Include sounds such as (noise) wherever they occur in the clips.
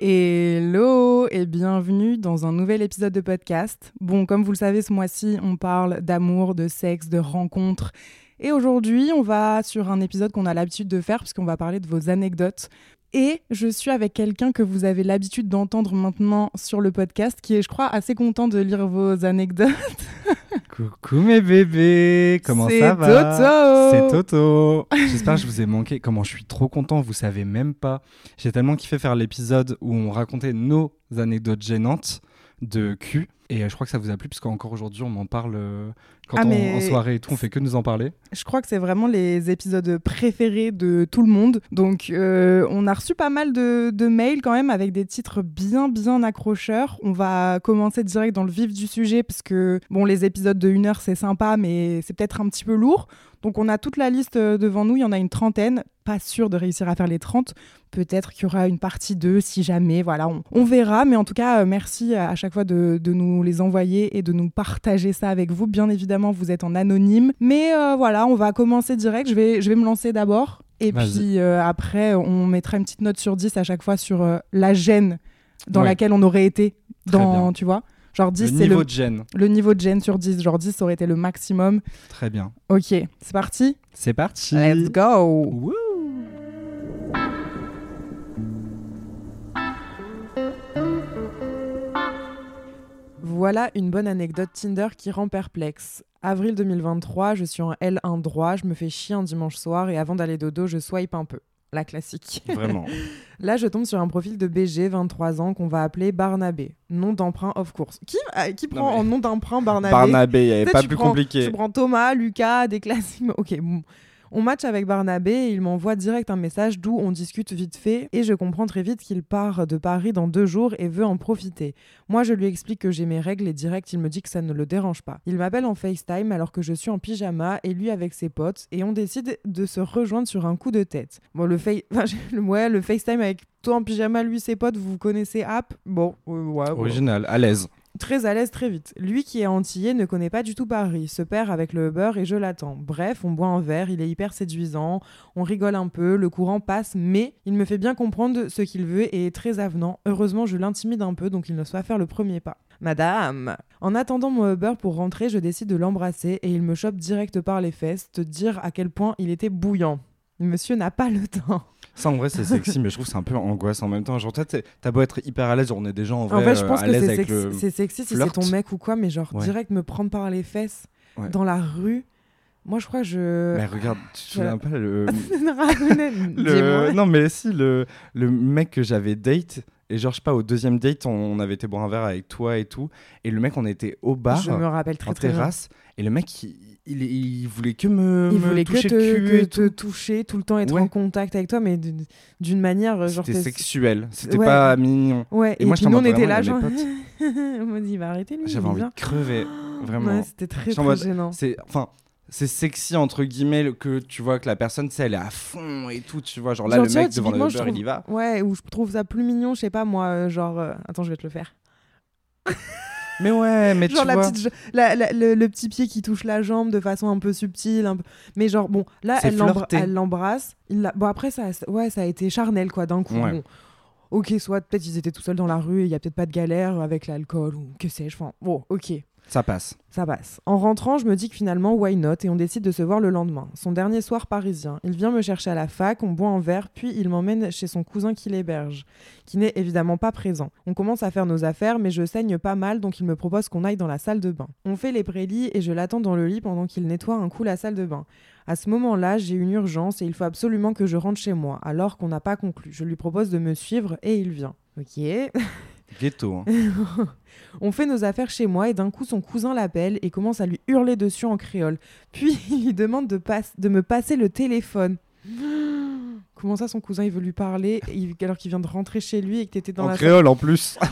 Hello et bienvenue dans un nouvel épisode de podcast. Bon, comme vous le savez, ce mois-ci, on parle d'amour, de sexe, de rencontres. Et aujourd'hui, on va sur un épisode qu'on a l'habitude de faire puisqu'on va parler de vos anecdotes. Et je suis avec quelqu'un que vous avez l'habitude d'entendre maintenant sur le podcast, qui est, je crois, assez content de lire vos anecdotes. (laughs) Coucou mes bébés, comment C'est ça va Toto. C'est Toto. J'espère que je vous ai manqué. Comment je suis trop content, vous savez même pas. J'ai tellement kiffé faire l'épisode où on racontait nos anecdotes gênantes de cul. Et euh, je crois que ça vous a plu, puisqu'encore aujourd'hui, on en parle euh, quand Ah, on, en soirée et tout, on fait que nous en parler. Je crois que c'est vraiment les épisodes préférés de tout le monde. Donc, euh, on a reçu pas mal de, de mails quand même avec des titres bien, bien accrocheurs. On va commencer direct dans le vif du sujet parce que, bon, les épisodes de 1 heure, c'est sympa, mais c'est peut-être un petit peu lourd. Donc, on a toute la liste euh, devant nous. Il y en a une trentaine. Pas sûr de réussir à faire les 30. Peut-être qu'il y aura une partie 2 si jamais. Voilà, on, on verra. Mais en tout cas, euh, merci à, à chaque fois de, de nous les envoyer et de nous partager ça avec vous. Bien évidemment, vous êtes en anonyme. Mais euh, voilà, on va commencer direct. Je vais, je vais me lancer d'abord. Et puis euh, après, on mettra une petite note sur 10 à chaque fois sur euh, la gêne dans Ouais. laquelle on aurait été. Dans, tu vois Genre 10, Le c'est niveau le, de gêne. le niveau de gêne sur 10. Genre 10, ça aurait été le maximum. Très bien. Ok, c'est parti. C'est parti. Let's go. Voilà une bonne anecdote Tinder qui rend perplexe. Avril 2023, je suis en L1 droit, je me fais chier un dimanche soir et avant d'aller dodo, je swipe un peu. La classique. Vraiment. (laughs) Là, je tombe sur un profil de BG, 23 ans, qu'on va appeler Barnabé. Nom d'emprunt of course. Qui, euh, qui prend mais- en nom d'emprunt Barnabé? Barnabé, il n'y avait pas plus prends- compliqué. Tu prends Thomas, Lucas, des classiques. (laughs) Ok, bon. On match avec Barnabé et il m'envoie direct un message d'où on discute vite fait et je comprends très vite qu'il part de Paris dans deux jours et veut en profiter. Moi, je lui explique que j'ai mes règles et direct, il me dit que ça ne le dérange pas. Il m'appelle en FaceTime alors que je suis en pyjama et lui avec ses potes et on décide de se rejoindre sur un coup de tête. Bon, le, fa- (laughs) ouais, le FaceTime avec toi en pyjama, lui, ses potes, vous connaissez App? Bon, euh, ouais. Original, à l'aise. Très à l'aise très vite. Lui qui est antillais ne connaît pas du tout Paris, se perd avec le beurre et je l'attends. Bref, on boit un verre, il est hyper séduisant, on rigole un peu, le courant passe, mais il me fait bien comprendre ce qu'il veut et est très avenant. Heureusement, je l'intimide un peu, donc il n'ose pas faire le premier pas. Madame En attendant mon Uber pour rentrer, je décide de l'embrasser et il me chope direct par les fesses, te dire à quel point il était bouillant. Monsieur n'a pas le temps. Ça, en vrai, c'est sexy, mais je trouve que c'est un peu angoisse en même temps. Genre, toi, t'as beau être hyper à l'aise, on est déjà en vrai En fait, je euh, pense à que c'est sexy, le. sexy si c'est ton mec ou quoi, mais genre Ouais. direct me prendre par les fesses Ouais. dans la rue. Moi, je crois que je. Mais regarde, tu te Voilà. souviens pas (laughs) (laughs) le. Non, mais si, le... le mec que j'avais date, et genre, je sais pas, au deuxième date, on, avait été boire un verre avec toi et tout, et le mec, on était au bar, je me rappelle très en très bien. Et le mec, il, il, il voulait que me, Il me voulait que toucher te, le cul que te toucher tout le temps, être Ouais. en contact avec toi, mais d'une manière euh, genre. C'était sexuel, c'était Ouais. pas mignon. Ouais, et, Et moi, puis en nous on était là, genre. (laughs) on m'a dit, va arrêter lui. J'avais envie de crever, (gasps) vraiment. Ouais, c'était très très gênant. C'est enfin c'est sexy entre guillemets le- que tu vois que la personne elle est à fond et tout tu vois genre là Genre, le vois, mec devant le je trouve- il y va Ouais, ou je trouve ça plus mignon, je sais pas moi, euh, genre. euh, Attends, je vais te le faire. Mais ouais mais genre tu la vois petite, la- la- le, le petit pied qui touche la jambe de façon un peu subtile, un peu- mais genre bon, là elle l'embrasse. Bon après ça, ouais, ça a été charnel quoi d'un coup. Ouais. Bon, ok, soit peut-être ils étaient tout seuls dans la rue, et il y a peut-être pas de galère avec l'alcool ou que sais-je. Enfin, bon, ok. Ça passe Ça passe. En rentrant, je me dis que finalement, why not? Et on décide de se voir le lendemain. Son dernier soir parisien. Il vient me chercher à la fac, on boit un verre, puis il m'emmène chez son cousin qui l'héberge, qui n'est évidemment pas présent. On commence à faire nos affaires, mais je saigne pas mal, donc il me propose qu'on aille dans la salle de bain. On fait les prélits et je l'attends dans le lit pendant qu'il nettoie un coup la salle de bain. À ce moment-là, j'ai une urgence et il faut absolument que je rentre chez moi, alors qu'on n'a pas conclu. Je lui propose de me suivre et il vient. Ok. (laughs) Ghetto. hein. (laughs) On fait nos affaires chez moi et d'un coup son cousin l'appelle et commence à lui hurler dessus en créole. Puis (laughs) il lui demande de, de me passer le téléphone. (gasps) Comment ça son cousin il veut lui parler il- alors qu'il vient de rentrer chez lui et que t'étais dans en la créole en plus. (gasps)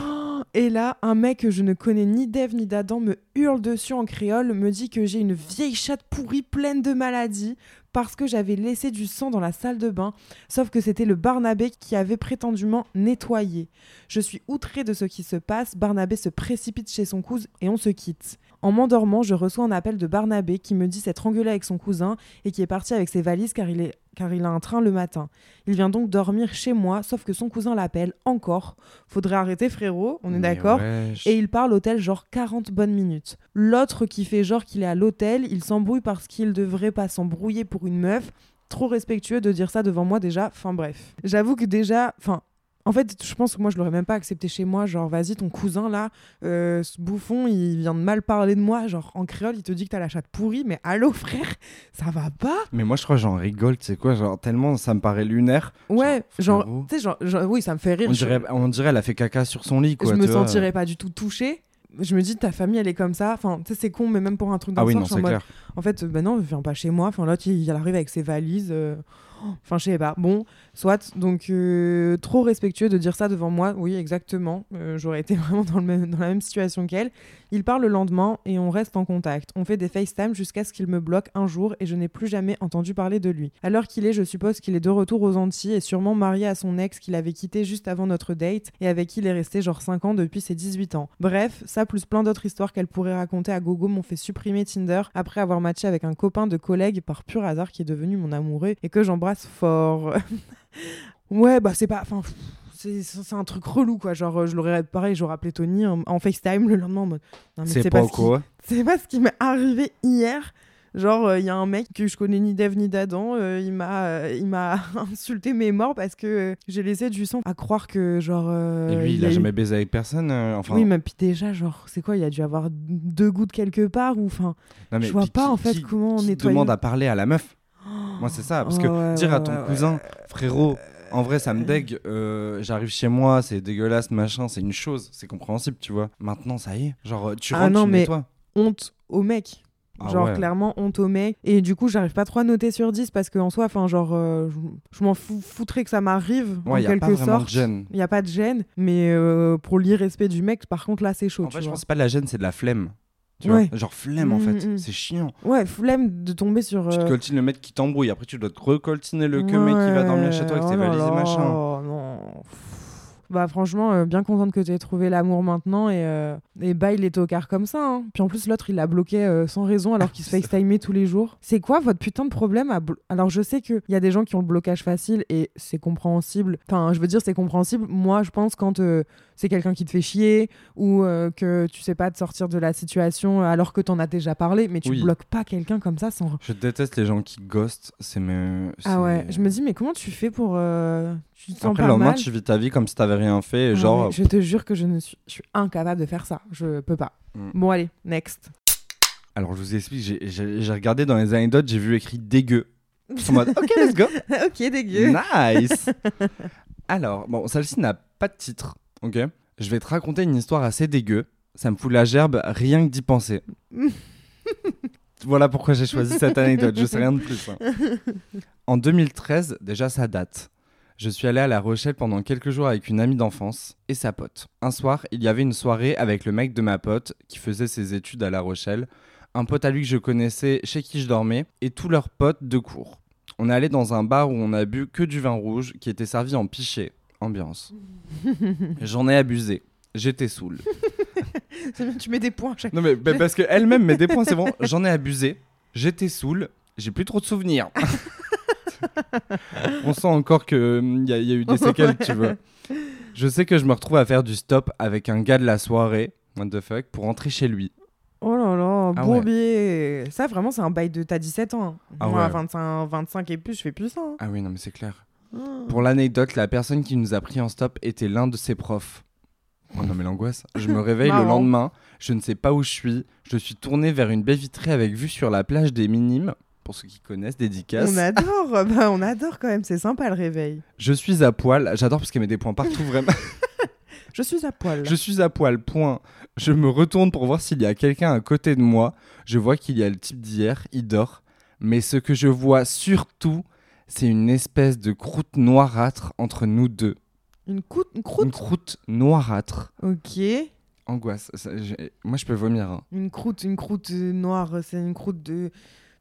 Et là, un mec que je ne connais ni d'Ève ni d'Adam me hurle dessus en créole, me dit que j'ai une vieille chatte pourrie pleine de maladies parce que j'avais laissé du sang dans la salle de bain, sauf que c'était le Barnabé qui avait prétendument nettoyé. Je suis outrée de ce qui se passe, Barnabé se précipite chez son cousin et on se quitte. En m'endormant, je reçois un appel de Barnabé qui me dit s'être engueulé avec son cousin et qui est parti avec ses valises car il, est, car il a un train le matin. Il vient donc dormir chez moi, sauf que son cousin l'appelle encore. Faudrait arrêter frérot, on est d'accord et il parle l'hôtel genre 40 bonnes minutes. L'autre qui fait genre qu'il est à l'hôtel, il s'embrouille parce qu'il devrait pas s'embrouiller pour une meuf. Trop respectueux de dire ça devant moi déjà. Enfin bref. J'avoue que déjà, enfin. En fait, je pense que moi, je l'aurais même pas accepté chez moi. Genre, vas-y, ton cousin là, euh, ce bouffon, il vient de mal parler de moi. Genre, en créole, il te dit que t'as la chatte pourrie. Mais allô, frère, (laughs) ça va pas Mais moi, je crois j'en rigole, tu sais quoi, genre tellement ça me paraît lunaire. Ouais, Genre, tu sais, genre, genre, oui, ça me fait rire. On Je- dirait, on dirait elle a fait caca sur son lit, quoi. je me vois. sentirais pas du tout touchée. Je me dis, ta famille, elle est comme ça. Enfin, tu sais, c'est con, mais même pour un truc Ah dans oui, le non, sens, suis en mode, clair. En fait, bah non, viens pas chez moi. Enfin, l'autre, il, il arrive avec ses valises. euh, Enfin, je sais pas. Bon, soit. Donc, euh, trop respectueux de dire ça devant moi. Oui, exactement. Euh, J'aurais été (laughs) vraiment dans, le même, dans la même situation qu'elle. Il part le lendemain et on reste en contact. On fait des FaceTime jusqu'à ce qu'il me bloque un jour et je n'ai plus jamais entendu parler de lui. L'heure qu'il est, je suppose qu'il est de retour aux Antilles et sûrement marié à son ex qu'il avait quitté juste avant notre date et avec qui il est resté genre 5 ans depuis ses 18 ans. Bref, ça plus plein d'autres histoires qu'elle pourrait raconter à Gogo m'ont fait supprimer Tinder après avoir matché avec un copain de collègue par pur hasard qui est devenu mon amoureux et que j'embrasse fort. (laughs) ouais, bah c'est pas. Enfin. C'est un truc relou quoi, genre euh, je l'aurais pareil, j'aurais appelé Tony en, en FaceTime le lendemain en mode C'est pas qui- quoi. c'est pas ce qui m'est arrivé hier. Genre, il y a un mec que je connais ni d'Ève ni d'Adam, euh, il m'a euh, il m'a (laughs) insulté mes morts parce que euh, j'ai laissé du sang à croire que, genre. euh, Et lui, il a eu- jamais baisé avec personne. euh, enfin, Oui, mais puis déjà, genre, c'est quoi Il a dû avoir deux gouttes quelque part ou enfin. je vois pas, qui- en fait, qui- comment qui nettoyer- demande à parler à la meuf. Moi, c'est ça. Parce que ouais, dire à ton ouais, cousin, frérot, en vrai, ça me dégue. euh, J'arrive chez moi, c'est dégueulasse, machin, c'est une chose, c'est compréhensible, tu vois. Maintenant, ça y est. Genre, tu Ah rentres, non, tu mais- nettoies. honte au mec. Ah genre ouais. clairement honte au mec et du coup j'arrive pas trop à noter sur 10 parce qu'en soi enfin genre euh, je, je m'en foutrais que ça m'arrive en y a quelque pas sorte de gêne. il y a pas de gêne mais euh, pour l'irrespect du mec par contre là c'est chaud En tu fait, je pense pas de la gêne, c'est de la flemme. Tu Ouais. vois Genre flemme, en Mm, fait. mm, mm. C'est chiant. ouais flemme de tomber sur Tu te euh, coltines le mec qui t'embrouille. Après, tu dois te recoltiner le que mec qui va dormir chez toi avec ses oh là valises et machin. non. Bah franchement, euh, bien contente que tu aies trouvé l'amour maintenant et, euh, et baille les tocards comme ça. hein. Puis en plus, l'autre, il l'a bloqué euh, sans raison alors qu'il se FaceTimait (laughs) tous les jours. C'est quoi votre putain de problème à Alors je sais qu'il y a des gens qui ont le blocage facile et c'est compréhensible. Enfin, je veux dire, c'est compréhensible. Moi, je pense quand c'est quelqu'un qui te fait chier ou que tu sais pas te sortir de la situation alors que t'en as déjà parlé, mais tu Oui. bloques pas quelqu'un comme ça sans... Je déteste les gens qui ghostent. C'est me. Ah ouais, je me dis, mais comment tu fais pour... Tu te sens Après, pas le lendemain, mal? tu vis ta vie comme si t'avais rien fait. Ah genre, je te jure que je ne suis, je suis incapable de faire ça. Je peux pas. Mm. Bon allez, next. Alors, je vous explique, j'ai- regardé dans les anecdotes, j'ai vu écrit dégueu. En mode, ok, let's go. (laughs) ok, dégueu. Nice. (laughs) Alors, bon, celle-ci n'a pas de titre, ok Je vais te raconter une histoire assez dégueu. Ça me fout la gerbe rien que d'y penser. (laughs) voilà pourquoi j'ai choisi cette anecdote, je sais rien de plus. hein. En 2013, déjà ça date. Je suis allé à La Rochelle pendant quelques jours avec une amie d'enfance et sa pote. Un soir, il y avait une soirée avec le mec de ma pote qui faisait ses études à La Rochelle, un pote à lui que je connaissais chez qui je dormais et tous leurs potes de cours. On est allé dans un bar où on a bu que du vin rouge qui était servi en pichet. Ambiance. (laughs) J'en ai abusé. J'étais saoul. (laughs) Tu mets des points chaque Non mais, mais parce qu'elle-même met des points, c'est bon. J'en ai abusé. J'étais saoul. J'ai plus trop de souvenirs. (laughs) (laughs) On sent encore qu'il y, a- y a eu des séquelles, tu vois. (laughs) Je sais que je me retrouve à faire du stop avec un gars de la soirée, what the fuck, pour rentrer chez lui. Oh là là, Ah bourbier. Ça, vraiment, c'est un bail de t'as 17 ans. hein. Ah Moi, à ouais. 25, 25 et plus, je fais plus ça. hein. Ah oui, non mais c'est clair. Oh. Pour l'anecdote, la personne qui nous a pris en stop était l'un de ses profs. Oh non mais l'angoisse. Je me réveille le lendemain, je ne sais pas où je suis. Je suis tourné vers une baie vitrée avec vue sur la plage des Minimes. Pour ceux qui connaissent, dédicace. On adore, bah, on adore quand même, c'est sympa le réveil. Je suis à poil. J'adore parce qu'elle met des points partout, (laughs) vraiment. (laughs) Je suis à poil. Je suis à poil, point. Je me retourne pour voir s'il y a quelqu'un à côté de moi. Je vois qu'il y a le type d'hier, il dort. Mais ce que je vois surtout, c'est une espèce de croûte noirâtre entre nous deux. Une, croûte, une croûte Une croûte? noirâtre. Ok. Angoisse. Ça, Moi, je peux vomir. hein. Une croûte, une croûte euh, noire, c'est une croûte de.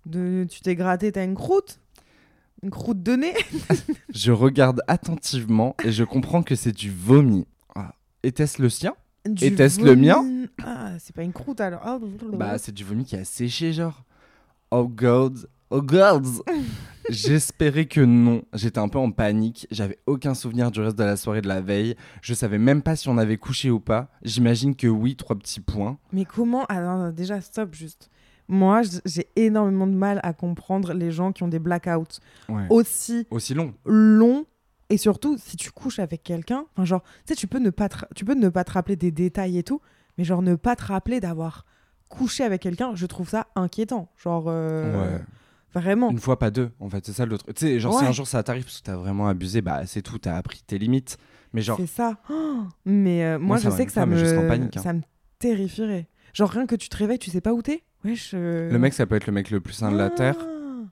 De... Tu t'es gratté, t'as une croûte Une croûte de nez (laughs) Je regarde attentivement et je comprends que c'est du vomi. Ah. Était-ce le sien? Du Était-ce le mien? Ah, c'est pas une croûte alors. Ah, Bah, c'est du vomi qui a séché, genre. Oh god, oh god. (laughs) J'espérais que non. J'étais un peu en panique. J'avais aucun souvenir du reste de la soirée de la veille. Je savais même pas si on avait couché ou pas. J'imagine que oui, trois petits points. Mais comment? Alors, déjà, stop, juste. Moi, j'ai énormément de mal à comprendre les gens qui ont des blackouts Ouais. aussi Aussi long. longs. Et surtout, si tu couches avec quelqu'un, enfin, genre, tu sais, tu peux ne pas te, tu peux ne pas te rappeler des détails et tout, mais genre, ne pas te rappeler d'avoir couché avec quelqu'un, je trouve ça inquiétant. Genre, euh, Ouais. vraiment. Une fois, pas deux. En fait, c'est ça le truc. Tu sais, genre, si un jour ça t'arrive parce que t'as vraiment abusé, bah c'est tout. T'as appris tes limites. Mais genre, C'est ça. Oh (gasps) mais euh, moi, Moi, je sais que ça pas, me, panique, hein. ça me terrifierait. Genre, rien que tu te réveilles, tu sais pas où t'es? Wesh. euh, le mec, ça peut être le mec le plus sain de la terre. Ah.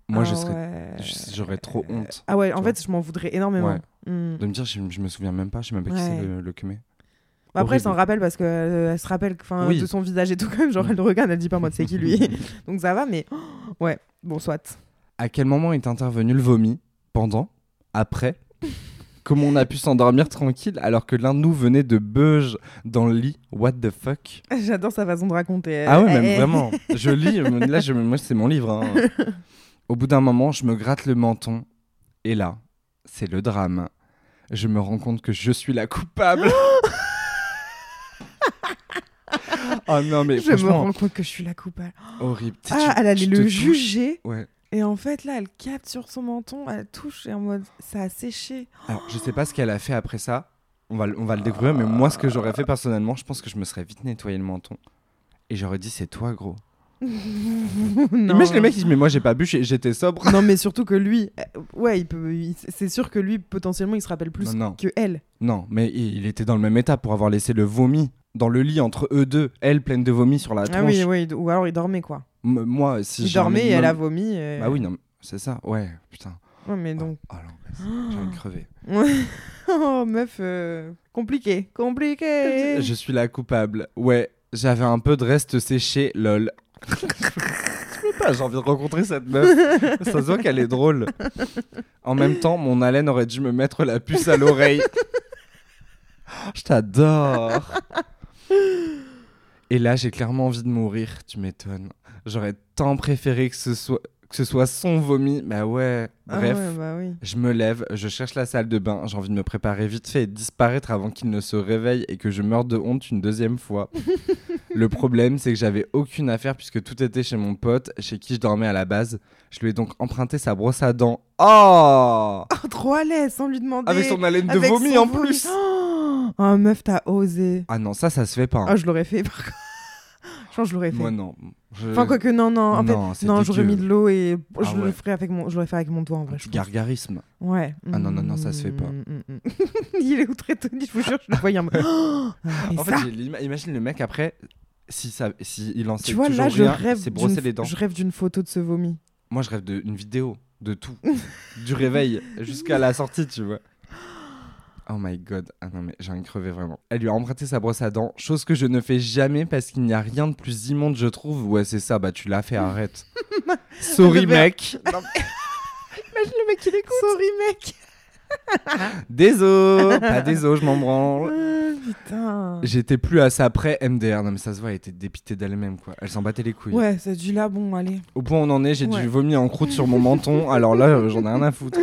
Moi, je serais- ouais. J'aurais trop honte Ah ouais, en fait, je m'en voudrais énormément. Ouais. Hmm. de me dire, je, je me souviens même pas. Je sais même pas qui c'est le, le cumé. Bah Après, elle s'en rappelle parce qu'elle se rappelle Oui. de son visage et tout, quand même. Genre, elle le regarde, elle dit pas moi, c'est qui lui (laughs) Donc ça va, mais ouais, bon, soit. À quel moment est intervenu le vomi Pendant Après? Comment on a pu s'endormir tranquille alors que l'un de nous venait de beuge dans le lit What the fuck? J'adore sa façon de raconter. Ah ouais, Eh, même eh. vraiment. (laughs) Je lis, là, je, moi, c'est mon livre. hein. (laughs) Au bout d'un moment, je me gratte le menton. Et là, c'est le drame. Je me rends compte que je suis la coupable. oh (laughs) non, mais Je me rends compte que je suis la coupable. horrible. Ah, elle allait le touches. juger. Ouais. Et en fait, là, elle capte sur son menton, elle touche et en mode, ça a séché. Alors, je sais pas ce qu'elle a fait après ça. On va, le- on va le découvrir, mais moi, ce que j'aurais fait personnellement, je pense que je me serais vite nettoyé le menton. Et j'aurais dit, c'est toi, gros. (laughs) non. Imagine le mec, il dit, mais moi, j'ai pas bu, j'étais sobre. Non, mais surtout que lui, euh, ouais, il peut. il- C'est sûr que lui, potentiellement, il se rappelle plus Non, non. que elle. Non, mais il il était dans le même état pour avoir laissé le vomi dans le lit entre eux deux, elle pleine de vomi sur la tronche. Ah oui, oui, ou alors il dormait quoi. Moi, si un dormait et elle a vomi. et- Bah oui, non, c'est ça, ouais, putain. Ouais, mais donc. Oh, l'angoisse, j'ai envie de crever. (laughs) oh, meuf, euh, compliqué, compliqué. Je suis la coupable. Ouais, j'avais un peu de reste séché, lol. (laughs) Je j'ai envie de rencontrer cette meuf. Ça se voit qu'elle est drôle. En même temps, mon haleine aurait dû me mettre la puce à l'oreille. (laughs) Je t'adore. Et là, j'ai clairement envie de mourir, tu m'étonnes. J'aurais tant préféré que ce soit, que ce soit son vomi. Bah ouais, Ah bref. ouais, bah oui. Je me lève, je cherche la salle de bain, j'ai envie de me préparer vite fait et de disparaître avant qu'il ne se réveille et que je meure de honte une deuxième fois. (laughs) le problème, c'est que j'avais aucune affaire puisque tout était chez mon pote, chez qui je dormais à la base. Je lui ai donc emprunté sa brosse à dents. Oh Oh, trop à l'aise sans lui demander. Avec son haleine de vomi en vomi. plus Oh, oh, meuf, t'as osé. Ah non, ça, ça se fait pas. hein. Ah, je l'aurais fait par contre. Je pense que je l'aurais fait. Moi, non. Je- Enfin, quoique, non, non. En Non, fait, c'est non, j'aurais mis de l'eau et je Ah le ouais. ferais avec mon, je l'aurais fait avec mon doigt en vrai. Un je petit pense. gargarisme. Ouais. Ah non, non, non, ça se fait pas. Mm, mm, mm. (laughs) Il est outré Tony, je vous jure, je le voyais en mode. (laughs) Oh, En ça, fait, imagine le mec après, si, ça, si il en sait tu vois, toujours là, je rien, rêve brossé d'une- les dents. Je rêve d'une photo de ce vomi. Moi, je rêve d'une vidéo de tout. (laughs) du réveil jusqu'à la sortie, tu vois. Oh my god. Ah non, mais j'ai envie de crever vraiment. Elle lui a emprunté sa brosse à dents, chose que je ne fais jamais parce qu'il n'y a rien de plus immonde, je trouve. Ouais, c'est ça, bah tu l'as fait, arrête. (laughs) Sorry, mec. (laughs) Imagine le mec qui l'écoute. Sorry, mec. (laughs) Désolé. Pas désolé, je m'en branle. Ah, putain. J'étais plus à ça après MDR. Non, mais ça se voit, elle était dépitée d'elle-même, quoi. Elle s'en battait les couilles. Ouais, c'est du là, bon, allez. Au point où on en est, j'ai Ouais. du vomi en croûte sur mon menton. Alors là, euh, j'en ai rien à foutre.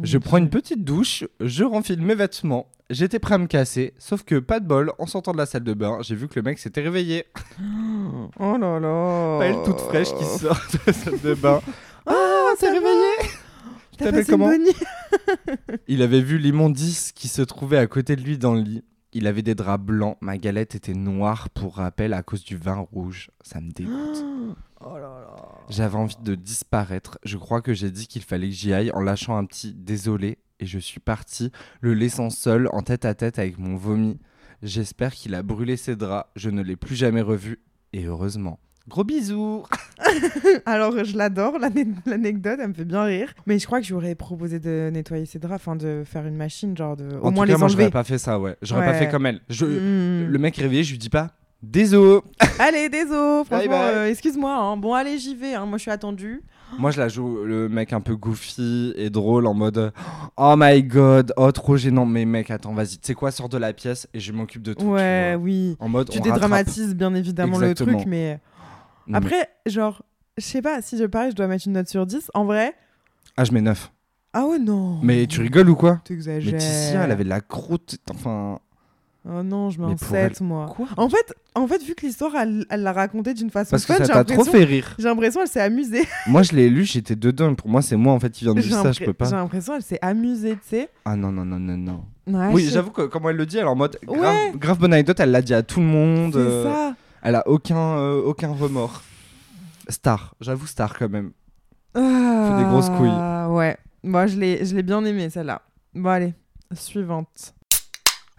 Je prends une petite douche, je renfile mes vêtements. J'étais prêt à me casser, sauf que pas de bol, en sortant de la salle de bain, j'ai vu que le mec s'était réveillé. (gasps) Oh là là. Pas elle toute fraîche qui sort de la salle de bain. (laughs) Ah, t'es ça va réveillé Tu t'appelles comment (laughs) (laughs) Il avait vu l'immondice qui se trouvait à côté de lui dans le lit. Il avait des draps blancs, ma galette était noire pour rappel à cause du vin rouge. Ça me dégoûte. (gasps) Oh là là. J'avais envie de disparaître. Je crois que j'ai dit qu'il fallait que j'y aille en lâchant un petit désolé et je suis parti, le laissant seul en tête à tête avec mon vomi. J'espère qu'il a brûlé ses draps. Je ne l'ai plus jamais revu. Et heureusement. Gros bisous (laughs) Alors, je l'adore, l'ane- l'anecdote, elle me fait bien rire. Mais je crois que j'aurais proposé de nettoyer ses draps, enfin de faire une machine, genre de. Au En moins tout cas, les moi, j'aurais pas fait ça, ouais. J'aurais pas fait comme elle. Je... Mm. Le mec réveillé, je lui dis pas Désolé (laughs) Allez, désolé, franchement, euh, excuse-moi. hein. Bon, allez, j'y vais, hein. moi je suis attendu. Moi, je la joue le mec un peu goofy et drôle en mode Oh my god, oh trop gênant. Mais mec, attends, vas-y, tu sais quoi, sors de la pièce et je m'occupe de tout. ouais, oui. En mode Tu on rattrape. dédramatises bien évidemment Exactement. le truc, mais. Non, mais- Après, genre, je sais pas, si je parie, je dois mettre une note sur 10. En vrai. Ah, je mets 9. Ah ouais, non. Mais tu rigoles ou quoi? T'exagères. Mais Ticia, elle avait de la croûte. Enfin. Oh non, je mets Mais un pour 7, moi. Quoi En fait, en fait, vu que l'histoire, elle elle l'a racontée d'une façon Parce que fun, ça t'a trop fait rire. J'ai l'impression qu'elle s'est amusée. (laughs) Moi, je l'ai lu, j'étais dedans. Pour moi, c'est moi en fait qui viens de dire ça, je peux pas. J'ai l'impression qu'elle s'est amusée, tu sais. Ah non, non, non, non, non. Ouais, oui, j'avoue que comment elle le dit, elle est en mode grave, Ouais. grave bonne anecdote, elle l'a dit à tout le monde. C'est euh, ça. Elle a aucun, euh, aucun remords. Star, j'avoue star quand même. Ah, des grosses couilles. Ouais. Moi, je l'ai je l'ai bien aimée, celle-là. Bon, allez. Suivante.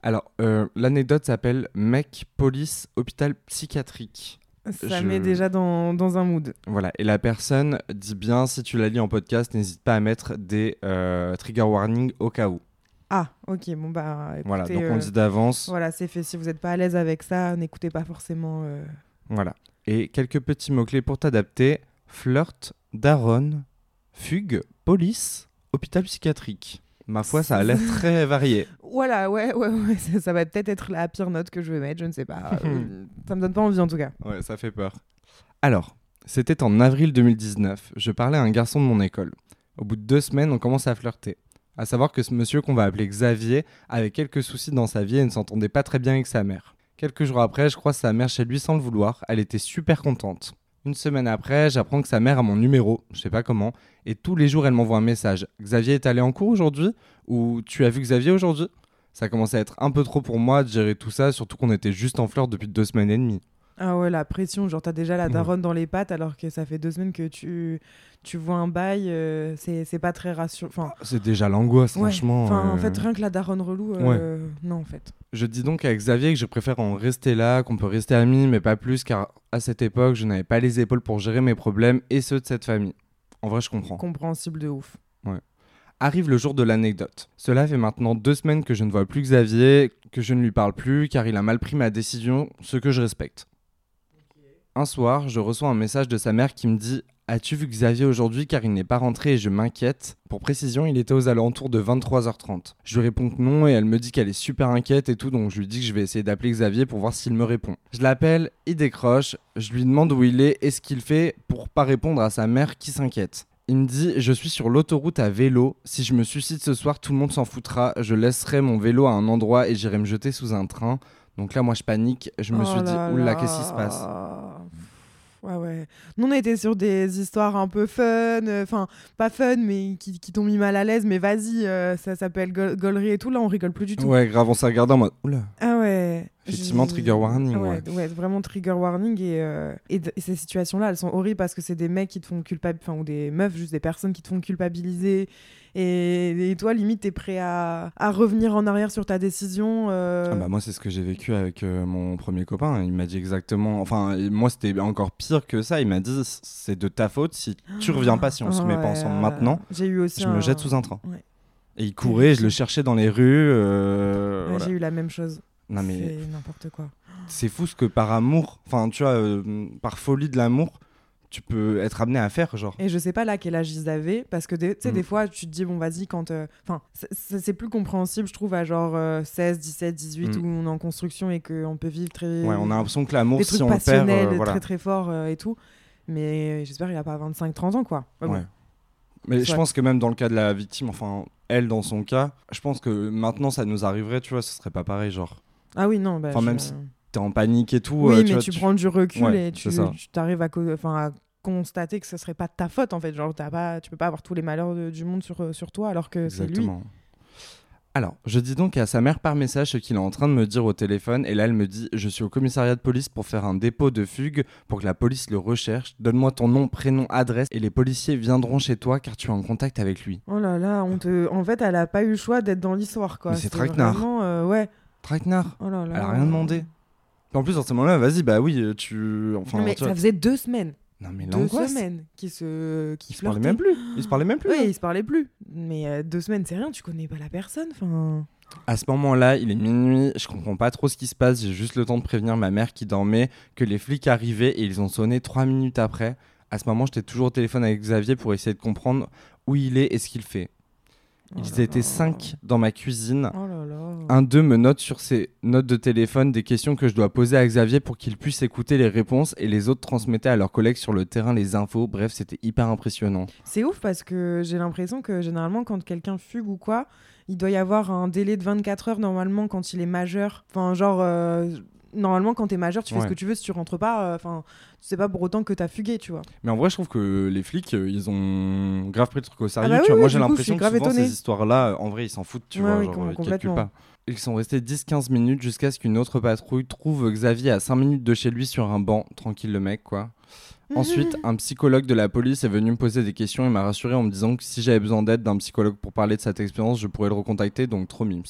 Alors, euh, l'anecdote s'appelle Mec, police, hôpital psychiatrique. Ça Je- met déjà dans, dans un mood. Voilà, et la personne dit bien, si tu la lis en podcast, n'hésite pas à mettre des euh, trigger warnings au cas où. Ah, ok. Bon, bah, écoutez, Voilà, donc euh, on dit d'avance. Voilà, c'est fait. Si vous n'êtes pas à l'aise avec ça, n'écoutez pas forcément. euh, Voilà. Et quelques petits mots-clés pour t'adapter. Flirt, daronne, fugue, police, hôpital psychiatrique. Ma foi, ça a l'air très varié. Voilà, ouais, ouais, ouais. Ça, ça va peut-être être la pire note que je vais mettre, je ne sais pas. (laughs) Euh, ça me donne pas envie en tout cas. Ouais, ça fait peur. Alors, c'était en avril 2019. Je parlais à un garçon de mon école. Au bout de deux semaines, on commence à flirter. À savoir que ce monsieur qu'on va appeler Xavier avait quelques soucis dans sa vie et ne s'entendait pas très bien avec sa mère. Quelques jours après, je croise sa mère chez lui sans le vouloir. Elle était super contente. Une semaine après, j'apprends que sa mère a mon numéro, je sais pas comment, et tous les jours elle m'envoie un message. Xavier est allé en cours aujourd'hui Ou tu as vu Xavier aujourd'hui? Ça commençait à être un peu trop pour moi de gérer tout ça, surtout qu'on était juste en flirt depuis deux semaines et demie. Ah ouais, la pression, genre t'as déjà la Ouais. daronne dans les pattes alors que ça fait deux semaines que tu, tu vois un bail, euh, c'est pas très rassurant. Enfin, C'est déjà l'angoisse, ouais. franchement. Enfin, en euh. fait, rien que la daronne relou, euh, non, en fait. Je dis donc à Xavier que je préfère en rester là, qu'on peut rester amis, mais pas plus, car à cette époque, je n'avais pas les épaules pour gérer mes problèmes et ceux de cette famille. En vrai, je comprends. Compréhensible de ouf. Arrive le jour de l'anecdote. Cela fait maintenant deux semaines que je ne vois plus Xavier, que je ne lui parle plus, car il a mal pris ma décision, ce que je respecte. Un soir, je reçois un message de sa mère qui me dit As-tu vu Xavier aujourd'hui car il n'est pas rentré et je m'inquiète Pour précision, il était aux alentours de 23h30. Je lui réponds que non et elle me dit qu'elle est super inquiète et tout, donc je lui dis que je vais essayer d'appeler Xavier pour voir s'il me répond. Je l'appelle, il décroche, je lui demande où il est et ce qu'il fait pour pas répondre à sa mère qui s'inquiète. Il me dit Je suis sur l'autoroute à vélo. Si je me suicide ce soir, tout le monde s'en foutra. Je laisserai mon vélo à un endroit et j'irai me jeter sous un train. Donc là, moi, je panique. Je me Oh suis dit Oula, qu'est-ce qui se passe? Ouais, ouais. Nous, on était sur des histoires un peu fun, euh, enfin, pas fun, mais qui, qui t'ont mis mal à l'aise, mais vas-y, euh, ça s'appelle gaulerie et tout. Là, on rigole plus du tout. Ouais, grave, on s'est regardé en mode Oula. Ah ouais. Effectivement, trigger warning, Ouais, ouais. ouais, vraiment trigger warning. Et, euh, et, ces situations-là, elles sont horribles parce que c'est des mecs qui te font culpabiliser, enfin, ou des meufs, juste des personnes qui te font culpabiliser. Et, et toi, limite, t'es prêt à, à revenir en arrière sur ta décision. euh, Ah bah moi c'est ce que j'ai vécu avec euh, mon premier copain. Il m'a dit exactement. Enfin moi c'était encore pire que ça. Il m'a dit c'est de ta faute si tu reviens pas si on se met pas ensemble maintenant. J'ai eu aussi Je un- me jette sous un train. Et il courait, je le cherchais dans les rues. voilà. J'ai eu la même chose. Non mais C'est n'importe quoi. c'est fou ce que par amour, enfin tu vois, euh, par folie de l'amour, tu peux être amené à faire genre. Et je sais pas là quel âge ils avaient, parce que des- tu sais, Mm. des fois, tu te dis, bon, vas-y, quand. euh, Enfin, c'est- c'est plus compréhensible, je trouve, à genre euh, 16, 17, 18, Mm. où on est en construction et qu'on peut vivre très. Ouais, on a l'impression que l'amour si on le perd, euh, voilà. très très forts euh, et tout. Mais j'espère qu'il a pas 25-30 ans, quoi. Bon. Ouais. Mais je pense que même dans le cas de la victime, enfin elle dans son cas, je pense que maintenant ça nous arriverait, tu vois, ce serait pas pareil, genre Ah oui, non. Bah, Enfin, je- même si t'es en panique et tout. Oui, euh, mais tu, vois, tu, prends du recul Ouais, et tu t'arrives à, constater que ce serait pas de ta faute, en fait. Genre, t'as pas, tu peux pas avoir tous les malheurs de- du monde sur, euh, sur toi alors que c'est lui. Exactement. Alors, je dis donc à sa mère par message ce qu'il est en train de me dire au téléphone, et là elle me dit Je suis au commissariat de police pour faire un dépôt de fugue pour que la police le recherche. Donne-moi ton nom, prénom, adresse, et les policiers viendront chez toi car tu es en contact avec lui. Oh là là, on te... en fait, elle a pas eu le choix d'être dans l'histoire, quoi. C'est traquenard. vraiment, euh, ouais. Traquenard. Oh là là. Elle a rien demandé. En plus, dans ce moment-là, vas-y, bah oui, tu. Enfin, Non, mais tu ça faisait deux semaines. Non, mais Deux semaines qui se. qui Ils se parlaient même plus. Ils se parlaient même plus. Oui, là. ils se parlaient plus. Mais euh, deux semaines, c'est rien, tu connais pas la personne. Enfin. À ce moment-là, il est minuit, je comprends pas trop ce qui se passe, j'ai juste le temps de prévenir ma mère qui dormait que les flics arrivaient et ils ont sonné trois minutes après. À ce moment, j'étais toujours au téléphone avec Xavier pour essayer de comprendre où il est et ce qu'il fait. Oh Ils là étaient cinq dans ma cuisine. Oh. Un d'eux me note sur ses notes de téléphone des questions que je dois poser à Xavier pour qu'il puisse écouter les réponses et les autres transmettaient à leurs collègues sur le terrain les infos. Bref, c'était hyper impressionnant. C'est ouf parce que j'ai l'impression que généralement, quand quelqu'un fugue ou quoi, il doit y avoir un délai de 24 heures normalement quand il est majeur. Enfin, genre, euh, normalement, quand t'es majeur, tu fais Ouais. ce que tu veux. Si tu rentres pas, euh, enfin, c'est pas pour autant que t'as fugué, tu vois. Mais en vrai, je trouve que les flics, euh, ils ont grave pris le truc au sérieux. bah tu oui, vois. oui, Moi, j'ai l'impression que souvent, étonnée. ces histoires-là, euh, en vrai, ils s'en foutent, tu Ouais, vois. oui, genre, euh, ils complètement. pas. Ils sont restés 10-15 minutes jusqu'à ce qu'une autre patrouille trouve Xavier à 5 minutes de chez lui sur un banc. Tranquille, le mec, quoi. Ensuite, un psychologue de la police est venu me poser des questions et m'a rassuré en me disant que si j'avais besoin d'aide d'un psychologue pour parler de cette expérience, je pourrais le recontacter, donc trop mims.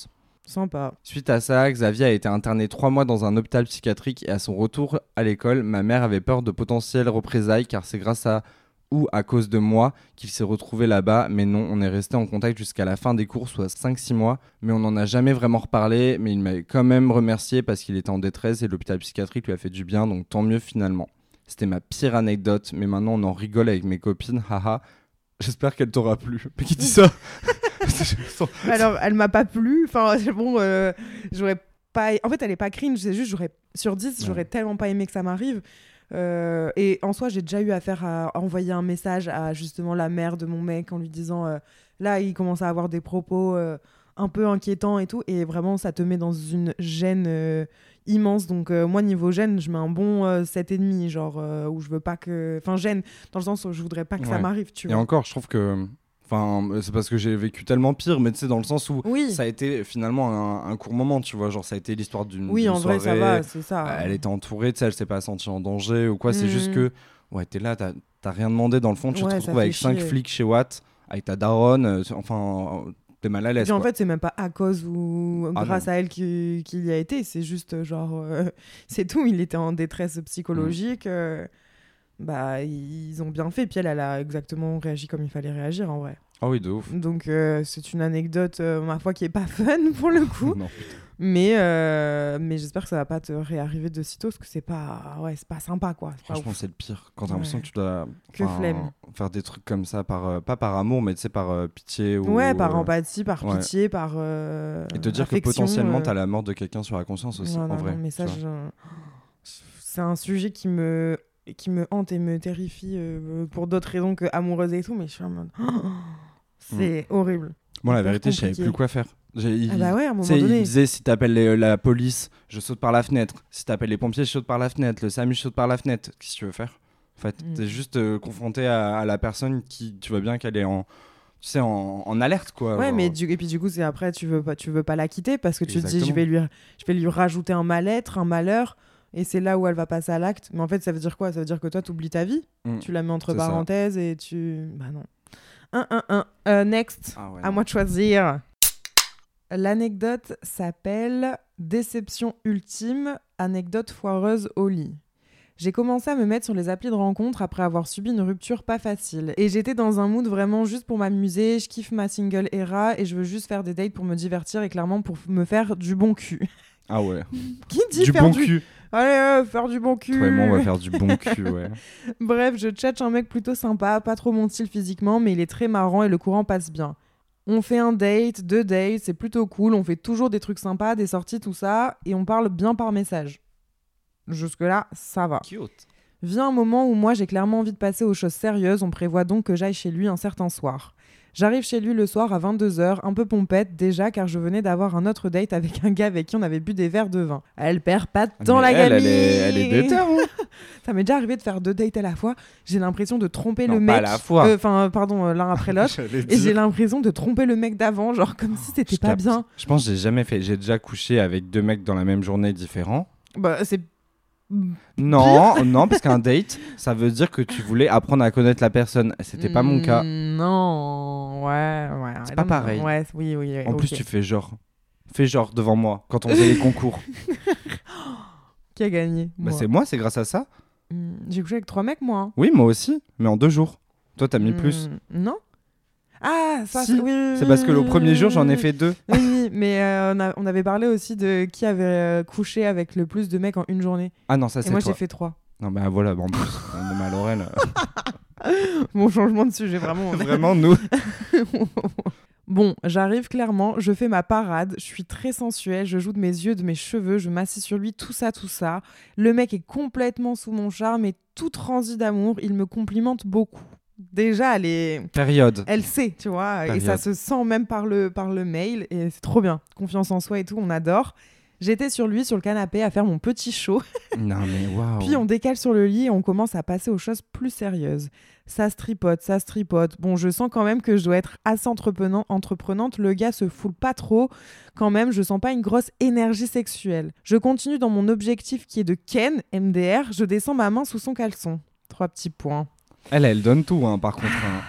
Sympa. Suite à ça, Xavier a été interné trois mois dans un hôpital psychiatrique et à son retour à l'école, ma mère avait peur de potentielles représailles car c'est grâce à ou à cause de moi qu'il s'est retrouvé là-bas. Mais non, on est resté en contact jusqu'à la fin des cours, soit 5-6 mois. Mais on n'en a jamais vraiment reparlé. Mais il m'avait quand même remercié parce qu'il était en détresse et l'hôpital psychiatrique lui a fait du bien, donc tant mieux finalement. C'était ma pire anecdote, mais maintenant on en rigole avec mes copines, haha. J'espère qu'elle t'aura plu. Mais qui dit ça? (laughs) (laughs) Alors, elle m'a pas plu. Enfin, bon, euh, j'aurais pas. En fait, elle est pas cringe, c'est juste, j'aurais sur 10, Ouais. j'aurais tellement pas aimé que ça m'arrive. Euh, et en soi, j'ai déjà eu affaire à envoyer un message à justement la mère de mon mec en lui disant euh, là, il commence à avoir des propos euh, un peu inquiétants et tout. Et vraiment, ça te met dans une gêne immense. Donc, moi, niveau gêne, je mets un bon euh, 7,5, genre où je veux pas que. Enfin, gêne, dans le sens où je voudrais pas que ça m'arrive, tu Et vois. encore, je trouve que. Enfin, c'est parce que j'ai vécu tellement pire, mais tu sais, dans le sens où Oui, ça a été finalement un, un court moment, tu vois. Genre, ça a été l'histoire d'une. oui, en vrai, ça soirée. va, c'est ça. Elle était entourée, tu sais, elle s'est pas sentie en danger ou quoi. C'est juste Mhm. que, ouais, t'es là, t'as rien demandé dans le fond. Tu Ouais, te retrouves avec 5 chier. flics chez Watt, avec ta daronne. euh, enfin, euh, t'es mal à l'aise. en fait, c'est même pas à cause ou Ah grâce à elle qu'il y a été, c'est juste euh, genre, euh, (laughs) c'est tout. Il était en détresse psychologique. Bah, ils ont bien fait. Puis elle, elle a exactement réagi comme il fallait réagir en vrai. Ah oui, de ouf. Donc euh, c'est une anecdote, euh, ma foi, qui est pas (laughs) fun pour le coup. (laughs) Non. mais euh, mais j'espère que ça va pas te réarriver de sitôt parce que c'est pas, ouais, c'est pas sympa quoi. Franchement, c'est le pire. Quand t'as l'impression Ouais. que tu dois Que flemme. faire des trucs comme ça, par, pas par amour, mais tu sais, par pitié. Ou, Ouais, par empathie, par ouais. pitié, par. Et te dire que potentiellement, t'as la mort de quelqu'un sur la conscience aussi, Non, en non, vrai. non, mais tu ça, vois. je- c'est un sujet qui me qui me hante et me terrifie euh, pour d'autres raisons que amoureuse et tout, mais je suis en mode c'est horrible. Moi, la vérité, je savais plus quoi faire. Il- Ah bah ouais, à un moment sais, il donné. disait si t'appelles les- la police, je saute par la fenêtre. Si t'appelles les pompiers, je saute par la fenêtre. Le SAMU, je saute par la fenêtre. Qu'est-ce que tu veux faire? En fait, Mm. t'es juste euh, confronté à, à la personne qui, tu vois bien qu'elle est en, tu sais, en, en alerte, quoi. Ouais, mais du, et puis du coup, c'est après tu veux pas tu veux pas la quitter parce que tu te dis je vais lui je vais lui rajouter un mal-être, un malheur et c'est là où elle va passer à l'acte. Mais en fait, ça veut dire quoi? Ça veut dire que toi tu oublies ta vie, Mm. tu la mets entre ça. parenthèses et tu bah non. 1 1 1 Euh, next. Ah ouais, À non. moi de choisir. L'anecdote s'appelle Déception ultime, anecdote foireuse au lit. J'ai commencé à me mettre sur les applis de rencontre après avoir subi une rupture pas facile. Et j'étais dans un mood vraiment juste pour m'amuser, je kiffe ma single era et je veux juste faire des dates pour me divertir et clairement pour me faire du bon cul. Ah ouais. (laughs) Qui dit du faire bon du... cul. Allez, euh, faire du bon cul Toi et moi, on va faire du bon cul, ouais. (laughs) Bref, je tchatche un mec plutôt sympa, pas trop mon style physiquement, mais il est très marrant et le courant passe bien. On fait un date, deux dates, c'est plutôt cool, on fait toujours des trucs sympas, des sorties, tout ça, et on parle bien par message. Jusque-là, ça va. Cute. Vient un moment où moi j'ai clairement envie de passer aux choses sérieuses, on prévoit donc que j'aille chez lui un certain soir. J'arrive chez lui le soir à 22h, un peu pompette déjà car je venais d'avoir un autre date avec un gars avec qui on avait bu des verres de vin. Elle perd pas de temps Mais la elle, gamine elle est, elle est. Ça m'est déjà arrivé de faire deux dates à la fois. J'ai l'impression de tromper Non, le pas mec. à la fois. Euh, Enfin, pardon, euh, l'un après (laughs) l'autre. Et j'ai l'impression de tromper le mec d'avant, genre comme si c'était pas bien. Je pense que j'ai jamais fait. J'ai déjà couché avec deux mecs dans la même journée différents. Bah, c'est. Non, (laughs) non, parce qu'un date, ça veut dire que tu voulais apprendre à connaître la personne. C'était pas mon cas. Mm, Non, ouais, ouais. C'est pas pareil. Ouais, oui, oui. En plus, tu fais genre. Fais genre devant moi quand on faisait les concours. (laughs) Qui a gagné Bah, c'est moi, c'est grâce à ça. Hmm, J'ai couché avec trois mecs, moi. hein. Oui, moi aussi, mais en deux jours. Toi, t'as mis plus. Hmm, Non Ah, ça, Si, oui, oui, C'est parce que le premier jour, j'en ai oui, fait deux. Oui, oui, mais euh, on, a- on avait parlé aussi de qui avait euh, couché avec le plus de mecs en une journée. Ah non, ça Et c'est moi, toi. j'ai fait trois. Non, bah voilà, bah, en plus, (laughs) on est mal là. (laughs) (laughs) Mon changement de sujet, vraiment. on est- Vraiment, nous. (laughs) Bon, j'arrive clairement, je fais ma parade, je suis très sensuelle, je joue de mes yeux, de mes cheveux, je m'assis sur lui, tout ça, tout ça. Le mec est complètement sous mon charme et tout transi d'amour, il me complimente beaucoup. Déjà, elle est... Période. Elle sait, tu vois, et ça se sent même par le, par le mail, et c'est trop bien. Confiance en soi et tout, on adore. J'étais sur lui, sur le canapé, à faire mon petit show. (laughs) Non, mais waouh. Puis on décale sur le lit et on commence à passer aux choses plus sérieuses. Ça se tripote, ça se tripote. Bon, je sens quand même que je dois être assez entreprenant, entreprenante. Le gars se foule pas trop. Quand même, je sens pas une grosse énergie sexuelle. Je continue dans mon objectif qui est de Ken, MDR. Je descends ma main sous son caleçon. Trois petits points. Elle, elle donne tout, hein, par contre. hein.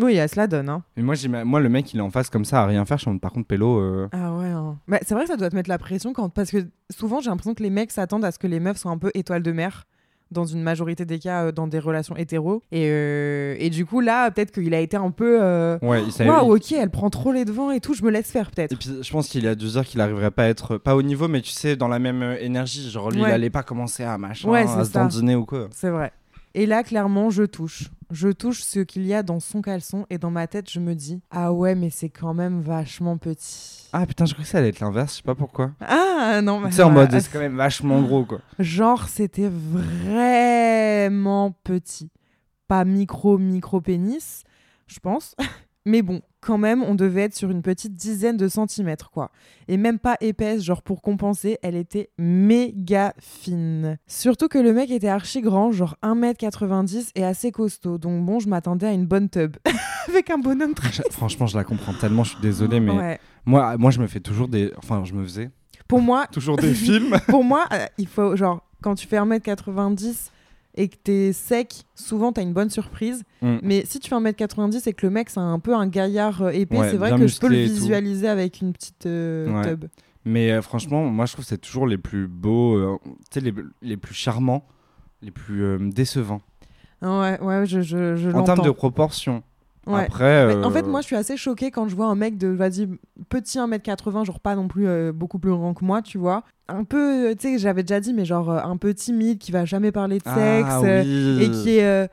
Oui, elle se la donne, hein. Mais moi, moi, le mec, il est en face comme ça, à rien faire. Je suis en mode, par contre, Pélo. euh, Ah ouais. hein. Bah, c'est vrai que ça doit te mettre la pression quand parce que souvent j'ai l'impression que les mecs s'attendent à ce que les meufs soient un peu étoiles de mer dans une majorité des cas euh, dans des relations hétéros et, euh, et du coup là peut-être qu'il a été un peu euh, Ouais, il waouh ok elle prend trop les devants et tout je me laisse faire Et peut-être puis, je pense qu'il a dû se dire qu'il arriverait pas à être. Pas au niveau, mais tu sais, dans la même énergie. Genre, lui, Ouais. il allait pas commencer à machin, Ouais, à se dandiner ou quoi. c'est vrai et là clairement je touche je touche ce qu'il y a dans son caleçon et dans ma tête je me dis ah ouais mais c'est quand même vachement petit Ah putain, je croyais que ça allait être l'inverse, je sais pas pourquoi. ah non mais sais, en voilà. mode, c'est quand même vachement gros, quoi. Genre, c'était vraiment petit. Pas micro, micro pénis, je pense. (laughs) Mais bon, quand même, on devait être sur une petite dizaine de centimètres, quoi. Et même pas épaisse, genre pour compenser, elle était méga fine. Surtout que le mec était archi grand, genre 1m90 et assez costaud. Donc bon, je m'attendais à une bonne tub. (laughs) Avec un bonhomme très... Franchement, je la comprends tellement, je suis désolé, mais Ouais. moi, moi, je me fais toujours des. Enfin, je me faisais Pour moi, (laughs) toujours des (laughs) films. pour moi, euh, il faut, genre, quand tu fais 1m90 et que t'es sec, souvent t'as une bonne surprise. Mm. Mais si tu fais 1m90 et que le mec c'est un peu un gaillard euh, épais, Ouais, c'est vrai que je peux le visualiser avec une petite euh, Ouais. tub. Mais euh, franchement, moi, je trouve que c'est toujours les plus beaux, euh, tu sais, les, les plus charmants, les plus décevants. Ah Ouais, ouais, je, je, je En termes de proportion. Ouais. Après. Mais En euh, fait, moi, je suis assez choquée quand je vois un mec de, vas-y, petit 1m80, genre pas non plus euh, beaucoup plus grand que moi, tu vois. Un peu, euh, tu sais, j'avais déjà dit, mais genre euh, un peu timide, qui va jamais parler de ah, sexe, euh, oui. et qui est. euh,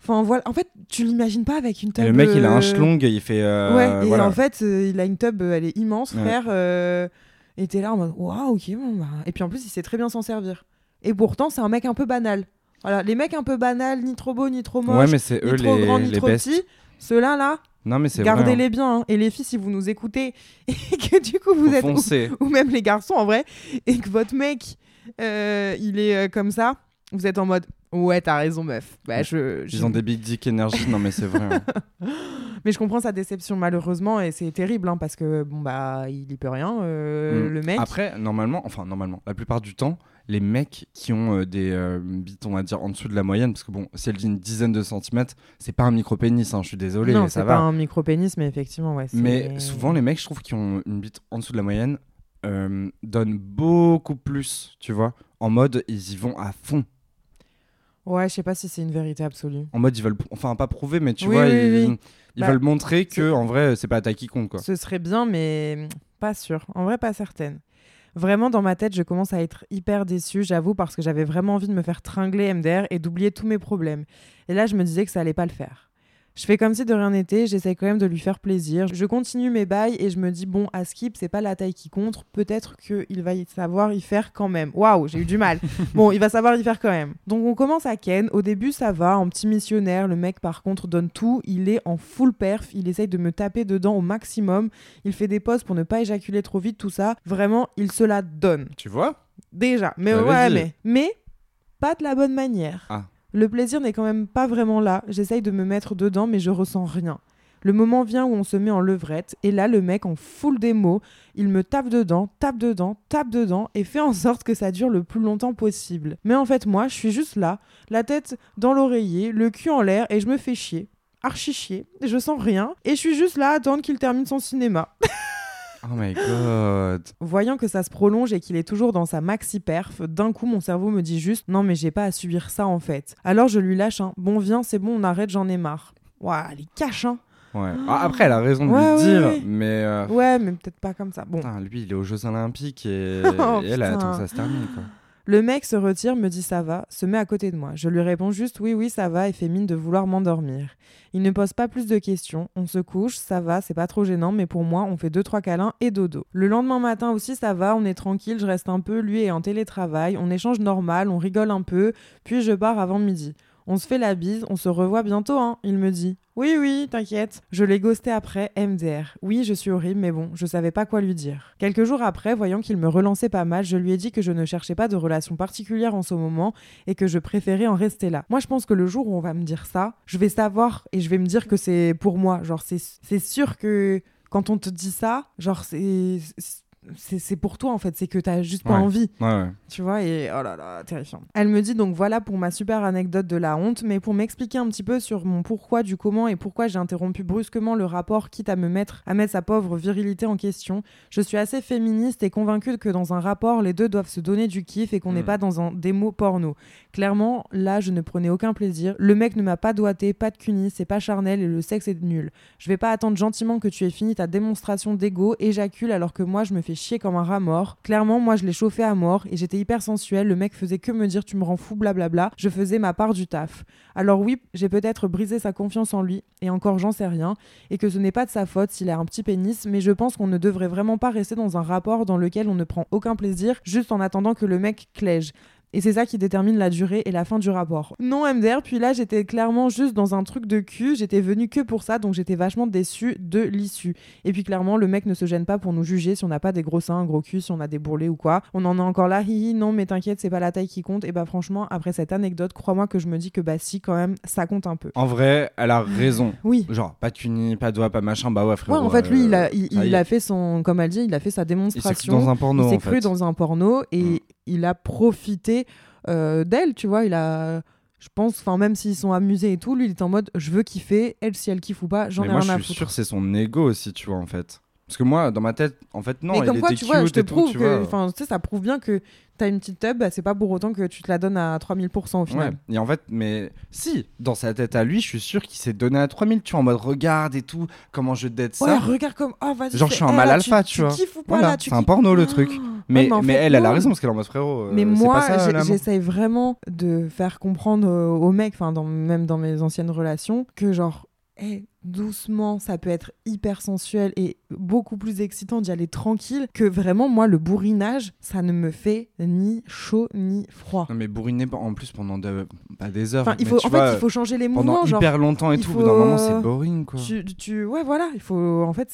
Enfin, voilà. En fait, tu l'imagines pas avec une Et tub. le mec, il a un euh, schlong, il fait. euh, ouais, et voilà. en fait, euh, il a une tub, euh, elle est immense, Ouais. frère. euh, et t'es là en mode, waouh, ok, bon, bah. Et puis en plus, il sait très bien s'en servir. Et pourtant, c'est un mec un peu banal. Voilà, les mecs un peu banals, ni trop beaux, ni trop moches, ouais, mais c'est ni eux trop les, grands, ni les trop petits. Ceux-là, là, Non, mais c'est vrai. hein. gardez-les bien. hein. Et les filles, si vous nous écoutez (laughs) et que du coup, vous Faut êtes. Ou, ou même les garçons, en vrai, et que votre mec, euh, il est euh, comme ça, vous êtes en mode, ouais, t'as raison, meuf. Bah, je, je- Ils ont des big dick énergie. non, mais c'est vrai. hein. (laughs) Mais je comprends sa déception malheureusement et c'est terrible parce que bon bah il y peut rien euh, Mm. le mec. Après, normalement, enfin, normalement, la plupart du temps, les mecs qui ont euh, des euh, bites, on va dire, en dessous de la moyenne, parce que bon, si elle dit une dizaine de centimètres, c'est pas un micro-pénis, hein, je suis désolé, non, mais c'est ça pas va. un micro pénis mais effectivement ouais. c'est- Mais souvent, les mecs, je trouve, qui ont une bite en dessous de la moyenne, euh, donnent beaucoup plus, tu vois. En mode, ils y vont à fond. Ouais, je sais pas si c'est une vérité absolue. En mode, ils veulent, enfin, pas prouver, mais tu Oui, vois, oui, ils, oui. ils Bah, veulent montrer que, c'est- en vrai, c'est pas à ta quiconque, quoi. Ce serait bien mais pas sûr. En vrai pas certaine. Vraiment dans ma tête, je commence à être hyper déçue, j'avoue parce que j'avais vraiment envie de me faire tringler MDR et d'oublier tous mes problèmes. Et là, je me disais que ça allait pas le faire. Je fais comme si de rien n'était, j'essaie quand même de lui faire plaisir. Je continue mes bails et je me dis, bon, à Skip, c'est pas la taille qui compte, peut-être qu'il va y savoir y faire quand même. Waouh, j'ai eu du mal. (laughs) bon, il va savoir y faire quand même. Donc on commence à Ken, au début ça va, en petit missionnaire, le mec par contre donne tout, il est en full perf, il essaye de me taper dedans au maximum, il fait des pauses pour ne pas éjaculer trop vite, tout ça. Vraiment, il se la donne. Tu vois? Déjà, mais ouais, dit. mais, mais pas de la bonne manière. Ah. Le plaisir n'est quand même pas vraiment là. J'essaye de me mettre dedans, mais je ressens rien. Le moment vient où on se met en levrette, et là, le mec, en full démo, il me tape dedans, tape dedans, tape dedans, et fait en sorte que ça dure le plus longtemps possible. Mais en fait, moi, je suis juste là, la tête dans l'oreiller, le cul en l'air, et je me fais chier. Archi chier. Je sens rien, et je suis juste là à attendre qu'il termine son cinéma. (laughs) Oh my god. Voyant que ça se prolonge et qu'il est toujours dans sa maxi perf, d'un coup mon cerveau me dit juste non mais j'ai pas à subir ça en fait. Alors je lui lâche un bon viens c'est bon on arrête j'en ai marre. Elle est cache hein. Ouais. Ah, après, elle a raison de Ouais, lui dire, ouais. mais. euh, Ouais mais peut-être pas comme ça. Bon. putain, lui, il est aux Jeux Olympiques et, (laughs) Oh, et elle elle attend que ça se termine. Quoi. Le mec se retire, me dit ça va, se met à côté de moi. Je lui réponds juste oui, oui, ça va et fait mine de vouloir m'endormir. Il ne pose pas plus de questions. On se couche, ça va, c'est pas trop gênant, mais pour moi, on fait deux trois câlins et dodo. Le lendemain matin aussi, ça va, on est tranquille, je reste un peu, lui est en télétravail, on échange normal, on rigole un peu, puis je pars avant midi. On se fait la bise, on se revoit bientôt, hein, il me dit. Oui, oui, t'inquiète. Je l'ai ghosté après, MDR. Oui, je suis horrible, mais bon, je savais pas quoi lui dire. Quelques jours après, voyant qu'il me relançait pas mal, je lui ai dit que je ne cherchais pas de relation particulière en ce moment et que je préférais en rester là. Moi, je pense que le jour où on va me dire ça, je vais savoir et je vais me dire que c'est pour moi. Genre, c'est sûr que quand on te dit ça, genre, c'est. C'est pour toi en fait, c'est que t'as juste pas Ouais. envie. Ouais, ouais. Tu vois, et oh là là, terrifiant. Elle me dit donc voilà pour ma super anecdote de la honte, mais pour m'expliquer un petit peu sur mon pourquoi du comment et pourquoi j'ai interrompu brusquement le rapport, quitte à me mettre, à mettre sa pauvre virilité en question. Je suis assez féministe et convaincue que dans un rapport, les deux doivent se donner du kiff et qu'on n'est Mm. pas dans un démo porno. Clairement, là, je ne prenais aucun plaisir. Le mec ne m'a pas doigté, pas de cunis, c'est pas charnel et le sexe est nul. Je vais pas attendre gentiment que tu aies fini ta démonstration d'ego, éjacule alors que moi je me fais chier comme un rat mort. Clairement, moi je l'ai chauffé à mort et j'étais hyper sensuelle. Le mec faisait que me dire tu me rends fou, blablabla. Je faisais ma part du taf. Alors oui, j'ai peut-être brisé sa confiance en lui et encore j'en sais rien et que ce n'est pas de sa faute s'il a un petit pénis, mais je pense qu'on ne devrait vraiment pas rester dans un rapport dans lequel on ne prend aucun plaisir juste en attendant que le mec clège. Et c'est ça qui détermine la durée et la fin du rapport. Non MDR, puis là j'étais clairement juste dans un truc de cul, j'étais venue que pour ça, donc j'étais vachement déçue de l'issue. Et puis clairement, le mec ne se gêne pas pour nous juger si on n'a pas des gros seins, un gros cul, si on a des bourrelets ou quoi. On en est encore là, hihi, non mais t'inquiète, c'est pas la taille qui compte. Et bah franchement, après cette anecdote, crois-moi que je me dis que bah si quand même, ça compte un peu. En vrai, elle a raison. Oui. Genre, pas de cunis, pas de doigts, pas machin, bah ouais, Ouais, frérot. en fait, lui, il a, il, y il a fait son, comme elle dit, il a fait sa Il s'est cru démonstration. dans un porno, il s'est cru fait. dans un porno et Mm. Il a profité euh, d'elle, tu vois. Il a, je pense, enfin même s'ils sont amusés et tout, lui, il est en mode, je veux kiffer. Elle, si elle kiffe ou pas, j'en ai rien à je suis foutre. sûr c'est son ego aussi, tu vois, en fait. Parce que moi, dans ma tête, en fait, non, mais il comme quoi, était tu vois, je te tout, prouve que, enfin, tu sais, ça prouve bien que t'as une petite tub, bah, c'est pas pour autant que tu te la donnes à 3000% au final. Ouais. Et en fait, mais si, dans sa tête à lui, je suis sûr qu'il s'est donné à 3000, tu vois, en mode regarde et tout, comment je Ouais, ça. regarde comme, oh, vas-y. Genre, je suis un mal alpha, tu vois. kiffes ou pas, Voilà, là, tu c'est un porno, le Ah. truc. Ouais, Mais, en mais fait, elle, elle a raison parce qu'elle est en mode frérot. euh, Mais moi, j'essaye vraiment de faire comprendre euh, aux mecs, enfin, dans, même dans mes anciennes relations, que genre, eh, doucement, ça peut être hyper sensuel et beaucoup plus excitant d'y aller tranquille, que vraiment, moi, le bourrinage, ça ne me fait ni chaud ni froid. Non, mais bourriner en plus pendant de- pas des heures. Enfin, il mais faut, tu en vois, fait, il faut changer les pendant mouvements, genre. hyper longtemps et tout. faut, d'un moment, c'est boring, quoi. Tu, tu- ouais, voilà, il faut, en fait,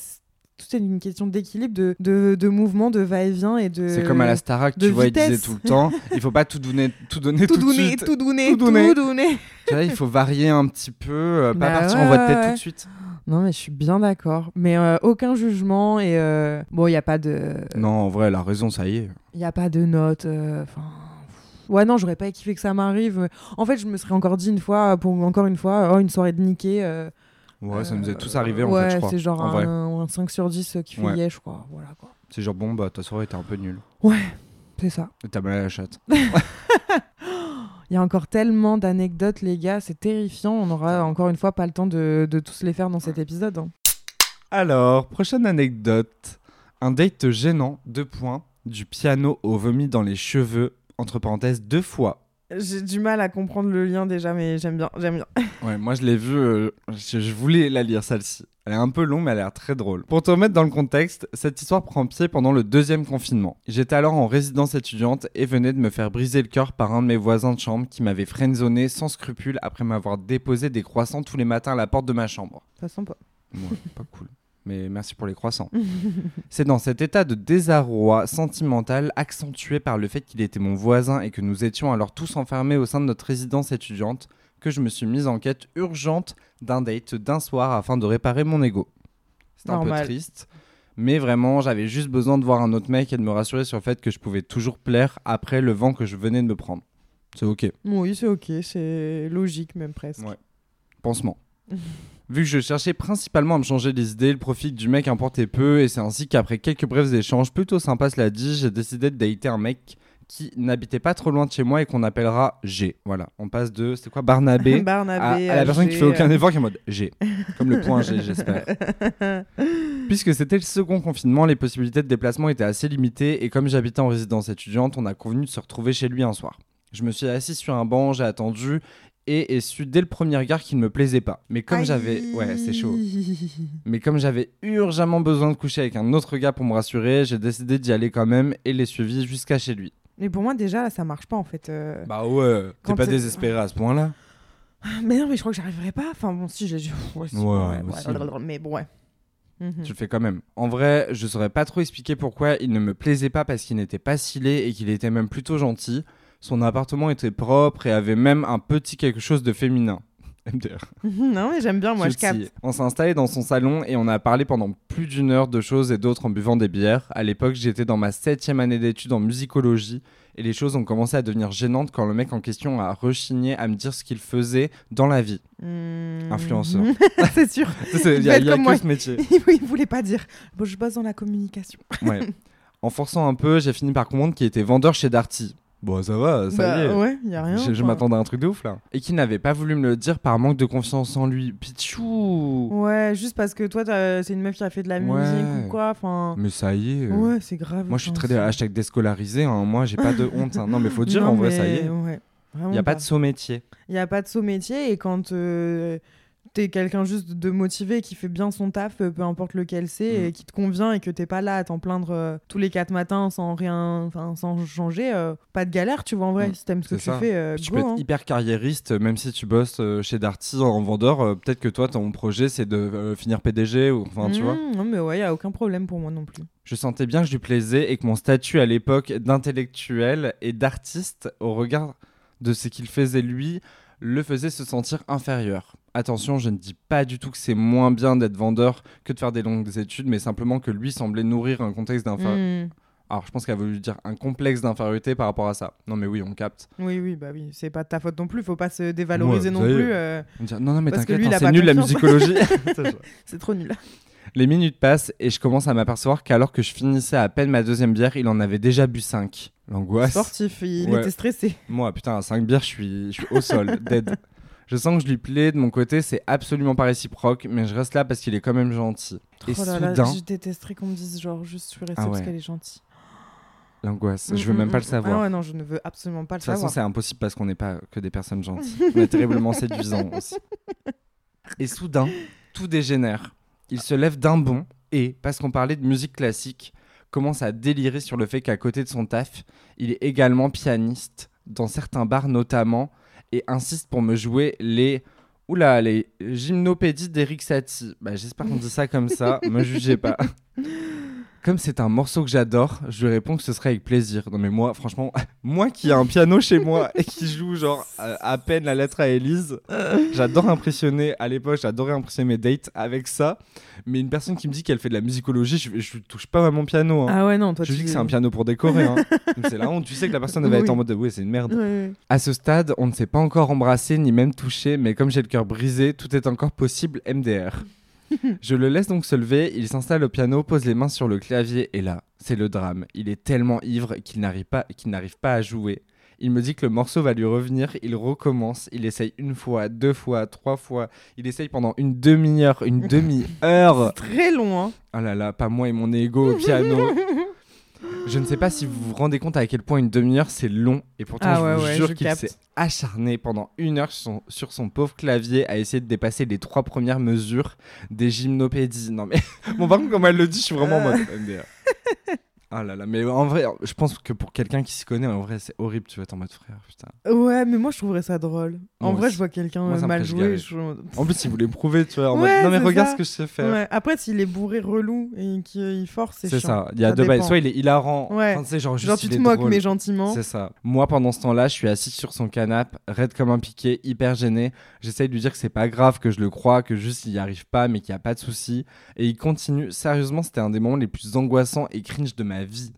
tout est une question d'équilibre, de, de, de mouvement, de va-et-vient et de. C'est comme à la Starac, tu vois, il disait vitesse. tout le temps, il faut pas tout donner tout, donner tout, tout de donner, suite. tout donner, Tout tout donner. donner. Tu vois, il faut varier un petit peu, euh, pas Bah partir ouais, en voie de tête ouais, tout de suite. Non, mais je suis bien d'accord. Mais euh, aucun jugement et euh, bon, il y a pas de, Non, en vrai, elle a raison, ça y est. il y a pas de notes. Enfin, ouais, non, j'aurais pas kiffé que ça m'arrive. En fait, je me serais encore dit une fois, pour encore une fois, oh, une soirée de niquer. Ouais, ça nous est tous arrivé, en ouais, fait, je crois. c'est genre en un, un 5 sur 10 qui fait Ouais. je crois. Voilà quoi. C'est genre, bon, bah, ta soirée était un peu nulle. C'est ça. Et T'as mal à la chatte. (laughs) Il y a encore tellement d'anecdotes, les gars, c'est terrifiant. On aura encore une fois pas le temps de, de tous les faire dans cet épisode. hein. Alors, prochaine anecdote. Un date gênant, deux points, du piano au vomi dans les cheveux, entre parenthèses, deux fois. J'ai du mal à comprendre le lien déjà, mais j'aime bien, j'aime bien. (laughs) Ouais, moi je l'ai vu, euh, je, je voulais la lire celle-ci. Elle est un peu longue, mais elle a l'air très drôle. Pour te remettre dans le contexte, cette histoire prend pied pendant le deuxième confinement. J'étais alors en résidence étudiante et venais de me faire briser le cœur par un de mes voisins de chambre qui m'avait friendzoné sans scrupule après m'avoir déposé des croissants tous les matins à la porte de ma chambre. Ça sent pas. Ouais, pas cool. Mais merci pour les croissants. (laughs) C'est dans cet état de désarroi sentimental accentué par le fait qu'il était mon voisin et que nous étions alors tous enfermés au sein de notre résidence étudiante que je me suis mise en quête urgente d'un date d'un soir afin de réparer mon ego. C'est un peu triste, mais vraiment j'avais juste besoin de voir un autre mec et de me rassurer sur le fait que je pouvais toujours plaire après le vent que je venais de me prendre. C'est ok, Oui, c'est ok, c'est logique même presque. Ouais. pansement. (laughs) Vu que je cherchais principalement à me changer les idées, le profil du mec importait peu, et c'est ainsi qu'après quelques brefs échanges plutôt sympas cela dit, j'ai décidé de dater un mec qui n'habitait pas trop loin de chez moi et qu'on appellera G. Voilà, on passe de, c'était quoi, Barnabé, (laughs) Barnabé, à, à la personne qui fait aucun effort qui est en mode G. (laughs) Comme le point G, j'espère. Puisque c'était le second confinement, les possibilités de déplacement étaient assez limitées et comme j'habitais en résidence étudiante, on a convenu de se retrouver chez lui un soir. Je me suis assis sur un banc, j'ai attendu et ai su dès le premier regard qu'il ne me plaisait pas. Mais comme j'avais... Ouais, c'est chaud. Mais comme j'avais urgemment besoin de coucher avec un autre gars pour me rassurer, j'ai décidé d'y aller quand même et l'ai suivi jusqu'à chez lui. Mais pour moi, déjà, là, ça marche pas en fait. euh. Bah ouais, t'es pas désespéré à ce point-là Mais non, mais je crois que j'arriverai pas. Enfin, bon, si, j'ai. Ouais, Ouais, ouais, ouais, Mais bon, ouais. Mhm. Tu le fais quand même. En vrai, je saurais pas trop expliquer pourquoi il ne me plaisait pas parce qu'il n'était pas stylé et qu'il était même plutôt gentil. Son appartement était propre et avait même un petit quelque chose de féminin. (laughs) MDR. (laughs) non, mais j'aime bien, moi, je capte. On s'est installé dans son salon et on a parlé pendant plus d'une heure de choses et d'autres en buvant des bières. À l'époque, j'étais dans ma septième année d'études en musicologie et les choses ont commencé à devenir gênantes quand le mec en question a rechigné à me dire ce qu'il faisait dans la vie. Hmm. Influenceur. (laughs) c'est sûr. Il y a, y que moi. ce métier. il voulait pas dire. Bon, je bosse dans la communication. Ouais. En forçant un peu, j'ai fini par comprendre qu'il était vendeur chez Darty. Bon, ça va, ça Bah, y est. Ouais, y a rien. Je, m'attendais à un truc de ouf là. Et qu'il n'avait pas voulu me le dire par manque de confiance en lui? Pichou Ouais, juste parce que toi, c'est une meuf qui a fait de la musique Ouais. ou quoi. Enfin. Mais ça y est. euh, Ouais, c'est grave. Moi, je suis très dé- hashtag déscolarisé. hein. Moi, j'ai pas de honte. hein. Non, mais faut (laughs) dire, Non, en vrai, ça y est. Ouais. Il n'y a pas de saut métier. Il n'y a pas de saut métier et quand euh, t'es quelqu'un juste de motivé qui fait bien son taf, euh, peu importe lequel c'est, Mm. et qui te convient et que t'es pas là à t'en plaindre euh, tous les quatre matins sans rien, enfin, sans changer, euh, pas de galère, tu vois en vrai. Mm, Si t'aimes ce que tu fais, euh, tu peux être hein. hyper carriériste, même si tu bosses chez Darty en vendeur. Peut-être que toi, ton projet, c'est de finir PDG. Ou... Enfin, tu vois. Mm, Non mais ouais, y a aucun problème pour moi non plus. Je sentais bien que je lui plaisais et que mon statut à l'époque d'intellectuel et d'artiste, au regard de ce qu'il faisait lui, le faisait se sentir inférieur. Attention, je ne dis pas du tout que c'est moins bien d'être vendeur que de faire des longues études, mais simplement que lui semblait nourrir un contexte d'infériorité. Mm. Alors, je pense qu'elle a voulu dire un complexe d'infériorité par rapport à ça. Non, mais oui, on capte. Oui, oui, bah oui, c'est pas de ta faute non plus, faut pas se dévaloriser Ouais, non plus, euh, On dit, non, non, mais Parce que t'inquiète, lui, il hein, c'est pas nul la musicologie. (laughs) c'est trop nul. Les minutes passent et je commence à m'apercevoir qu'alors que je finissais à peine ma deuxième bière, il en avait déjà bu 5. L'angoisse. Sportif, il Ouais. était stressé. Moi, putain, à 5 bières, je suis, je suis au sol, (laughs) dead. Je sens que je lui plais, de mon côté, c'est absolument pas réciproque, mais je reste là parce qu'il est quand même gentil. Et oh là là, soudain, je détesterais qu'on me dise genre juste je suis restée Ah parce qu'elle est gentille. l'angoisse, Mm, je veux mm, même pas mm. le savoir. Ah ouais, non, je ne veux absolument pas le de toute façon, savoir. c'est impossible parce qu'on n'est pas que des personnes gentilles. (laughs) On est terriblement séduisants aussi. Et soudain, tout dégénère. Il se lève d'un bond et, parce qu'on parlait de musique classique, commence à délirer sur le fait qu'à côté de son taf, il est également pianiste, dans certains bars notamment, et insiste pour me jouer les. Oula, les gymnopédies d'Eric Satie. Bah, J'espère qu'on dit ça comme ça, me jugez pas. (laughs) Comme c'est un morceau que j'adore, je lui réponds que ce serait avec plaisir. Non mais moi, franchement, (laughs) moi qui ai un piano chez moi et qui joue genre euh, à peine la lettre à Élise, j'adore impressionner, à l'époque j'adorais impressionner mes dates avec ça. Mais une personne qui me dit qu'elle fait de la musicologie, je, je touche pas à mon piano. hein. Ah ouais, non, toi je tu dis que c'est un piano pour décorer. hein. (laughs) C'est la honte, tu sais que la personne va être en mode ouais c'est une merde. Ouais, ouais. À ce stade, on ne s'est pas encore embrassé ni même touché, mais comme j'ai le cœur brisé, tout est encore possible MDR. (laughs) Je le laisse donc se lever, il s'installe au piano, pose les mains sur le clavier et là, c'est le drame. Il est tellement ivre qu'il n'arrive pas, qu'il n'arrive pas à jouer. Il me dit que le morceau va lui revenir, il recommence, il essaye une fois, deux fois, trois fois, il essaye pendant une demi-heure, une (laughs) demi-heure. Très long, hein. Oh là là, pas moi et mon ego au piano. (laughs) Je ne sais pas si vous vous rendez compte à quel point une demi-heure c'est long et pourtant Ah je vous ouais, jure qu'il s'est acharné pendant une heure sur son, sur son pauvre clavier à essayer de dépasser les trois premières mesures des gymnopédies. Non mais (laughs) bon par contre comme elle le dit je suis vraiment en mode MDR. (laughs) Ah là là mais en vrai je pense que pour quelqu'un qui s'y connaît en vrai c'est horrible tu vas être en mode frère putain. Ouais, mais moi je trouverais ça drôle. En Moi vrai, aussi. je vois quelqu'un mal je- En plus il voulait prouver tu vois en Ouais, mode non mais regarde ça. ce que je sais faire. Ouais. Après, s'il est bourré relou et qu'il force, c'est C'est ça, il y a Ça deux bails. Soit il est hilarant, Ouais. enfin, genre, juste Genre, tu te moques, drôle. mais gentiment. C'est ça. Moi, pendant ce temps-là, je suis assis sur son canapé, raide comme un piqué, hyper gêné. J'essaye de lui dire que c'est pas grave, que je le crois, que juste il y arrive pas, mais qu'il y a pas de souci. Et il continue. Sérieusement, c'était un des moments les plus angoissants et cringe de ma vie.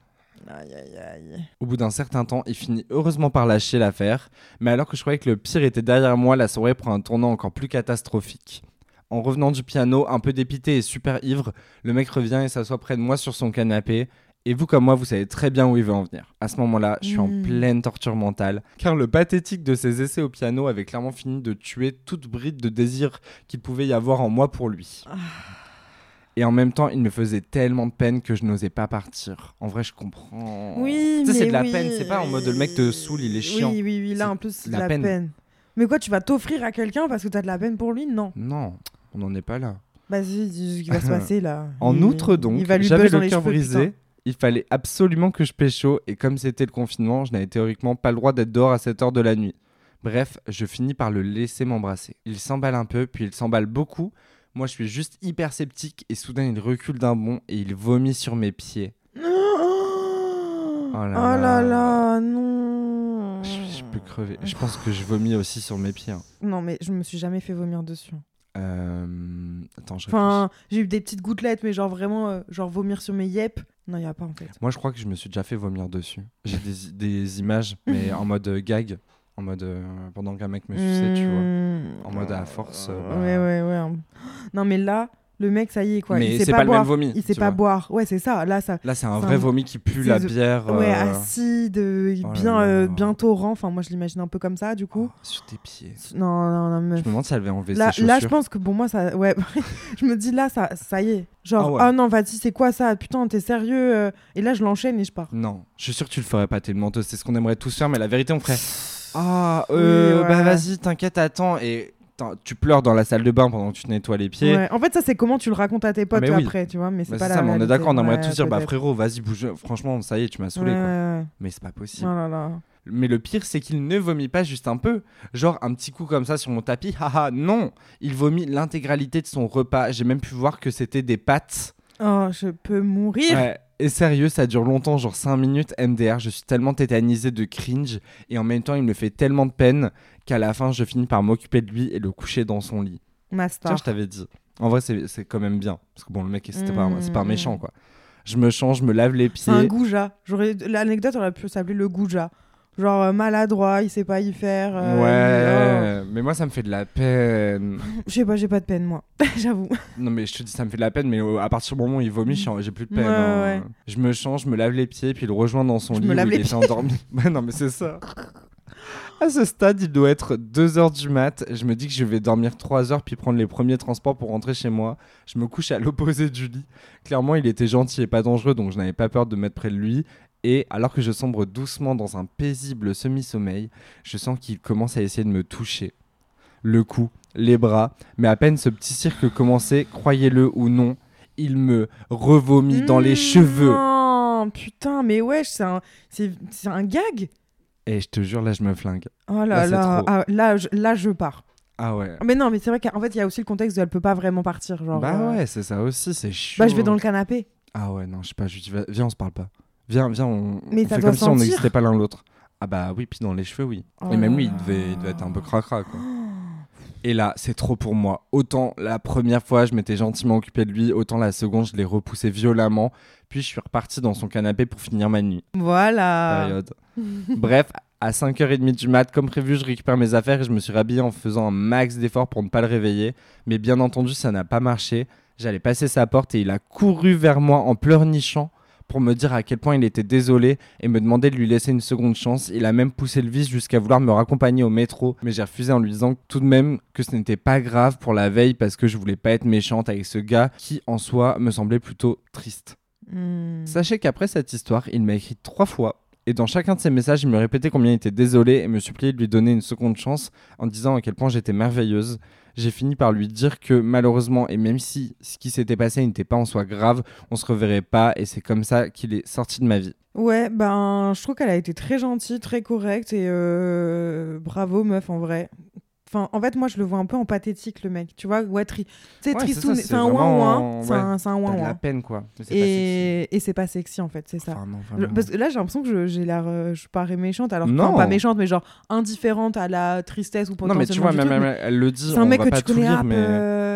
Aïe, aïe, aïe. Au bout d'un certain temps, il finit heureusement par lâcher l'affaire. Mais alors que je croyais que le pire était derrière moi, la soirée prend un tournant encore plus catastrophique. En revenant du piano, un peu dépité et super ivre, le mec revient et s'assoit près de moi sur son canapé. Et vous comme moi, vous savez très bien où il veut en venir. À ce moment-là, je suis en Mm. pleine torture mentale, car le pathétique de ses essais au piano avait clairement fini de tuer toute bride de désir qu'il pouvait y avoir en moi pour lui. Ah. Et en même temps, il me faisait tellement de peine que je n'osais pas partir. En vrai, je comprends. Oui, Tu sais, c'est de la oui. peine, c'est pas en mode le mec te saoule, il est chiant. Oui, oui, oui, là en plus, c'est de la la, peine. peine. Mais quoi, tu vas t'offrir à quelqu'un parce que t'as de la peine pour lui? Non. Non, on n'en est pas là. Vas-y, dis ce qui va se (laughs) passer là. En Il- outre, donc, il va lui j'avais le cœur brisé. putain. Il fallait absolument que je pécho, et comme c'était le confinement, je n'avais théoriquement pas le droit d'être dehors à cette heure de la nuit. Bref, je finis par le laisser m'embrasser. Il s'emballe un peu, puis il s'emballe beaucoup. Moi, je suis juste hyper sceptique, et soudain, il recule d'un bond et il vomit sur mes pieds. Oh, là là là. là, non. Je, je peux crever. Je pense que je vomis aussi sur mes pieds. hein. Non, mais je me suis jamais fait vomir dessus. Euh, Attends, je. Enfin, j'ai eu des petites gouttelettes, mais genre vraiment, euh, genre vomir sur mes yep. Non, il y a pas en fait. Moi, je crois que je me suis déjà fait vomir dessus. J'ai des, des images, mais en mode euh, gag. En mode euh, pendant qu'un mec me suçait, tu vois. Mmh. En mode à force, bah- Ouais, ouais, ouais. Non, mais là, le mec, ça y est, quoi. Mais il sait c'est pas, pas le boire. même vomi, Il sait pas vois. boire. Ouais, c'est ça. Là, ça. Là, c'est un vrai un- vomi qui pue la bière. Ouais, euh, acide, euh, Oh bien, euh, bien torrent. Enfin, moi, je l'imagine un peu comme ça, du coup. oh, sur tes pieds. Non, non, non, Je meuf. me demande si elle avait enlevé Là, ses chaussures. là, je pense que pour moi, ça. Ouais, (laughs) je me dis là, ça, ça y est. Genre, Ah oh ouais. non, vas-y, c'est quoi ça? Putain, t'es sérieux Et là, je l'enchaîne et je pars. Non, je suis sûr que tu le ferais pas, t'es menteuse. C'est ce qu'on aimerait tous faire, mais la vérité, on ferait. Ah, Oui, euh, ouais. bah vas-y, t'inquiète, attends. Et tu pleures dans la salle de bain pendant que tu te nettoies les pieds. Ouais. En fait, ça, c'est comment tu le racontes à tes potes oui. après, tu vois. Mais c'est Bah, pas la ça, mais on est d'accord, on aimerait Ouais, tous dire, bah frérot, vas-y, bouge. Franchement, ça y est, tu m'as saoulé, quoi. Mais c'est pas possible. Oh là là. Mais le pire, c'est qu'il ne vomit pas juste un peu. Genre un petit coup comme ça sur mon tapis. (laughs) Haha, non Il vomit l'intégralité de son repas. J'ai même pu voir que c'était des pâtes. Oh, je peux mourir. Ouais. Et sérieux, ça dure longtemps, genre 5 minutes MDR. Je suis tellement tétanisé de cringe. Et en même temps, il me fait tellement de peine qu'à la fin, je finis par m'occuper de lui et le coucher dans son lit. Master. Tiens, je t'avais dit. En vrai, c'est quand même bien. Parce que bon, le mec, pas, c'est pas mm, méchant, mm. quoi. Je me change, je me lave les C'est un pieds. goujat. J'aurais... L'anecdote aurait pu s'appeler le goujat. Genre euh, maladroit, il sait pas y faire. euh, Ouais, mais moi, ça me fait de la peine. (laughs) oh. Je sais pas, j'ai pas de peine, moi. (laughs) J'avoue. Non mais je te dis ça me fait de la peine mais euh, à partir du moment où il vomit suis- j'ai plus de peine. Ouais, hein. ouais. Je me change, je me lave les pieds puis il le rejoint dans son Je lit me lave il les était pieds. endormi. (laughs) Ouais, non mais c'est ça. À ce stade, il doit être 2h du mat. Je me dis que je vais dormir 3 heures puis prendre les premiers transports pour rentrer chez moi. Je me couche à l'opposé du lit. Clairement, il était gentil et pas dangereux donc je n'avais pas peur de mettre près de lui. Et alors que je sombre doucement dans un paisible semi-sommeil, je sens qu'il commence à essayer de me toucher. Le cou, les bras, mais à peine ce petit cirque commençait, croyez-le ou non, il me revomit dans les Mmh, cheveux. Non, putain, mais wesh, c'est un, c'est, c'est un gag. Et je te jure, là, je me flingue. Oh Là, là là, ah, là, je, là, je pars. Ah ouais. Mais non, mais c'est vrai qu'en fait, il y a aussi le contexte de elle peut pas vraiment partir. Genre, bah euh, ouais, c'est ça aussi, c'est chaud. Bah, je vais dans le canapé. Ah ouais, non, je sais pas, je dis, viens, on se parle pas. Viens, viens, on, Mais on ça fait comme si on n'existait pas l'un l'autre. Ah bah oui, puis dans les cheveux, oui. Oh Et même là lui, il devait, il devait être un peu cracra, quoi. Et là, c'est trop pour moi. Autant la première fois, je m'étais gentiment occupé de lui, autant la seconde, je l'ai repoussé violemment. Puis je suis reparti dans son canapé pour finir ma nuit. Voilà. Période. (laughs) Bref, à 5h30 du mat, comme prévu, je récupère mes affaires et je me suis rhabillé en faisant un max d'efforts pour ne pas le réveiller. Mais bien entendu, ça n'a pas marché. J'allais passer sa porte et il a couru vers moi en pleurnichant pour me dire à quel point il était désolé et me demander de lui laisser une seconde chance. Il a même poussé le vice jusqu'à vouloir me raccompagner au métro, mais j'ai refusé en lui disant tout de même que ce n'était pas grave pour la veille parce que je voulais pas être méchante avec ce gars qui en soi me semblait plutôt triste. Hmm. Sachez qu'après cette histoire, il m'a écrit trois fois. Et dans chacun de ses messages, il me répétait combien il était désolé et me suppliait de lui donner une seconde chance en disant à quel point j'étais merveilleuse. J'ai fini par lui dire que malheureusement, et même si ce qui s'était passé n'était pas en soi grave, on se reverrait pas et c'est comme ça qu'il est sorti de ma vie. Ouais, ben, je trouve qu'elle a été très gentille, très correcte et euh, bravo, meuf, en vrai. Enfin, en fait, moi, je le vois un peu en pathétique, le mec. Tu vois, ouais, tri... tu sais, Ouais, c'est un ouin-ouin. C'est un, c'est un la ouin-ouin. peine quoi. Mais. Et, et c'est pas sexy, en fait, c'est ça. Enfin, non, vraiment. Parce que là, j'ai l'impression que je- j'ai l'air. euh, je parais méchante, alors Non. non. pas méchante, mais genre indifférente à la tristesse ou Non potentiellement. mais tu vois, du même, truc, même elle le dit, C'est un on mec va que pas tu connais lire, mais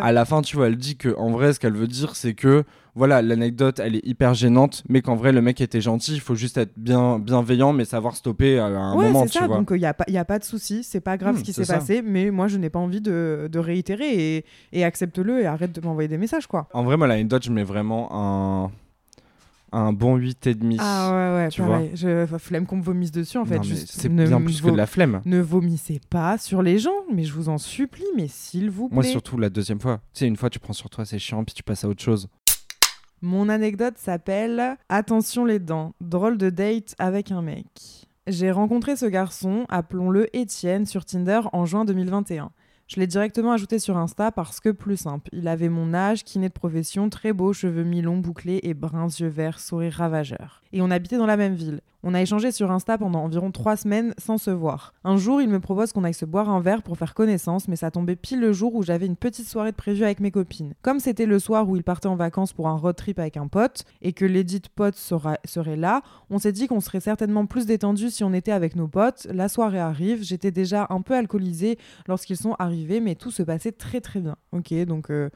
à la fin, tu vois, elle dit que en vrai, ce qu'elle veut dire, c'est que voilà, l'anecdote, elle est hyper gênante, mais qu'en vrai, le mec était gentil. Il faut juste être bien bienveillant, mais savoir stopper à un ouais, moment, c'est ça. vois. Donc, il n'y a, a pas de souci. C'est pas grave Hmm, ce qui s'est passé, mais moi, je n'ai pas envie de, de réitérer et, et accepte-le et arrête de m'envoyer des messages, quoi. En vrai, moi, l'anecdote, je mets vraiment un, un bon 8,5. Ah ouais, ouais, tu pareil. Je flemme qu'on me vomisse dessus, en fait. C'est bien plus que de la flemme. Ne vomissez pas sur les gens, mais je vous en supplie, mais s'il vous plaît. Moi, surtout la deuxième fois. Tu sais, une fois, tu prends sur toi, c'est chiant, puis tu passes à autre chose. Mon anecdote s'appelle Attention les dents, drôle de date avec un mec. J'ai rencontré ce garçon, appelons-le Étienne, sur Tinder en juin 2021. Je l'ai directement ajouté sur Insta parce que plus simple. Il avait mon âge, kiné de profession, très beau, cheveux mi-longs, bouclés et bruns yeux verts, sourire ravageur. Et on habitait dans la même ville. On a échangé sur Insta pendant environ trois semaines sans se voir. Un jour, il me propose qu'on aille se boire un verre pour faire connaissance, mais ça tombait pile le jour où j'avais une petite soirée de prévue avec mes copines. Comme c'était le soir où il partait en vacances pour un road trip avec un pote, et que l'édite pote sera, serait là, on s'est dit qu'on serait certainement plus détendu si on était avec nos potes. La soirée arrive, j'étais déjà un peu alcoolisée lorsqu'ils sont arrivés, mais tout se passait très très bien. Ok, donc euh,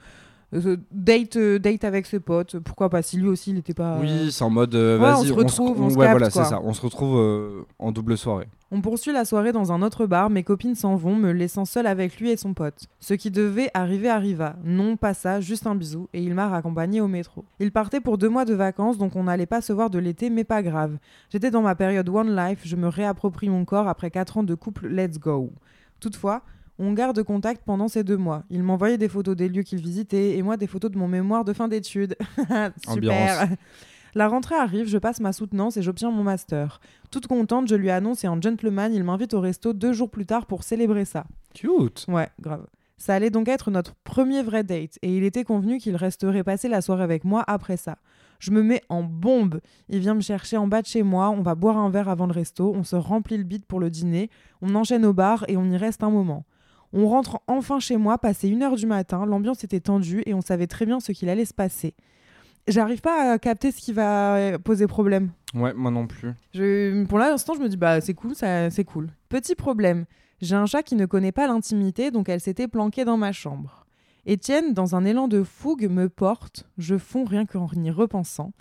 date, euh, date avec ses potes, pourquoi pas si lui aussi il n'était pas. Oui, c'est en mode, euh, ouais, on vas-y, se retrouve, on ouais, voilà, c'est ça. On se retrouve euh, en double soirée. On poursuit la soirée dans un autre bar, mes copines s'en vont, me laissant seule avec lui et son pote. Ce qui devait arriver arriva. Non, pas ça, juste un bisou, et il m'a raccompagné au métro. Il partait pour deux mois de vacances, donc on n'allait pas se voir de l'été, mais pas grave. J'étais dans ma période One Life, je me réapproprie mon corps après quatre ans de couple Let's Go. Toutefois, on garde contact pendant ces deux mois. Il m'envoyait des photos des lieux qu'il visitait et moi des photos de mon mémoire de fin d'études. (laughs) Super. La rentrée arrive, je passe ma soutenance et j'obtiens mon master. Toute contente, je lui annonce et en gentleman, il m'invite au resto deux jours plus tard pour célébrer ça. Cute. Ouais, grave. Ça allait donc être notre premier vrai date et il était convenu qu'il resterait passer la soirée avec moi après ça. Je me mets en bombe. Il vient me chercher en bas de chez moi, on va boire un verre avant le resto, on se remplit le bide pour le dîner, on enchaîne au bar et on y reste un moment. On rentre enfin chez moi, passé une heure du matin, l'ambiance était tendue et on savait très bien ce qu'il allait se passer. J'arrive pas à capter ce qui va euh, poser problème. Ouais, moi non plus. Je, pour l'instant, je me dis, bah, c'est cool, ça, c'est cool. Petit problème, j'ai un chat qui ne connaît pas l'intimité, donc elle s'était planquée dans ma chambre. Étienne, dans un élan de fougue, me porte, je fonds rien qu'en y repensant,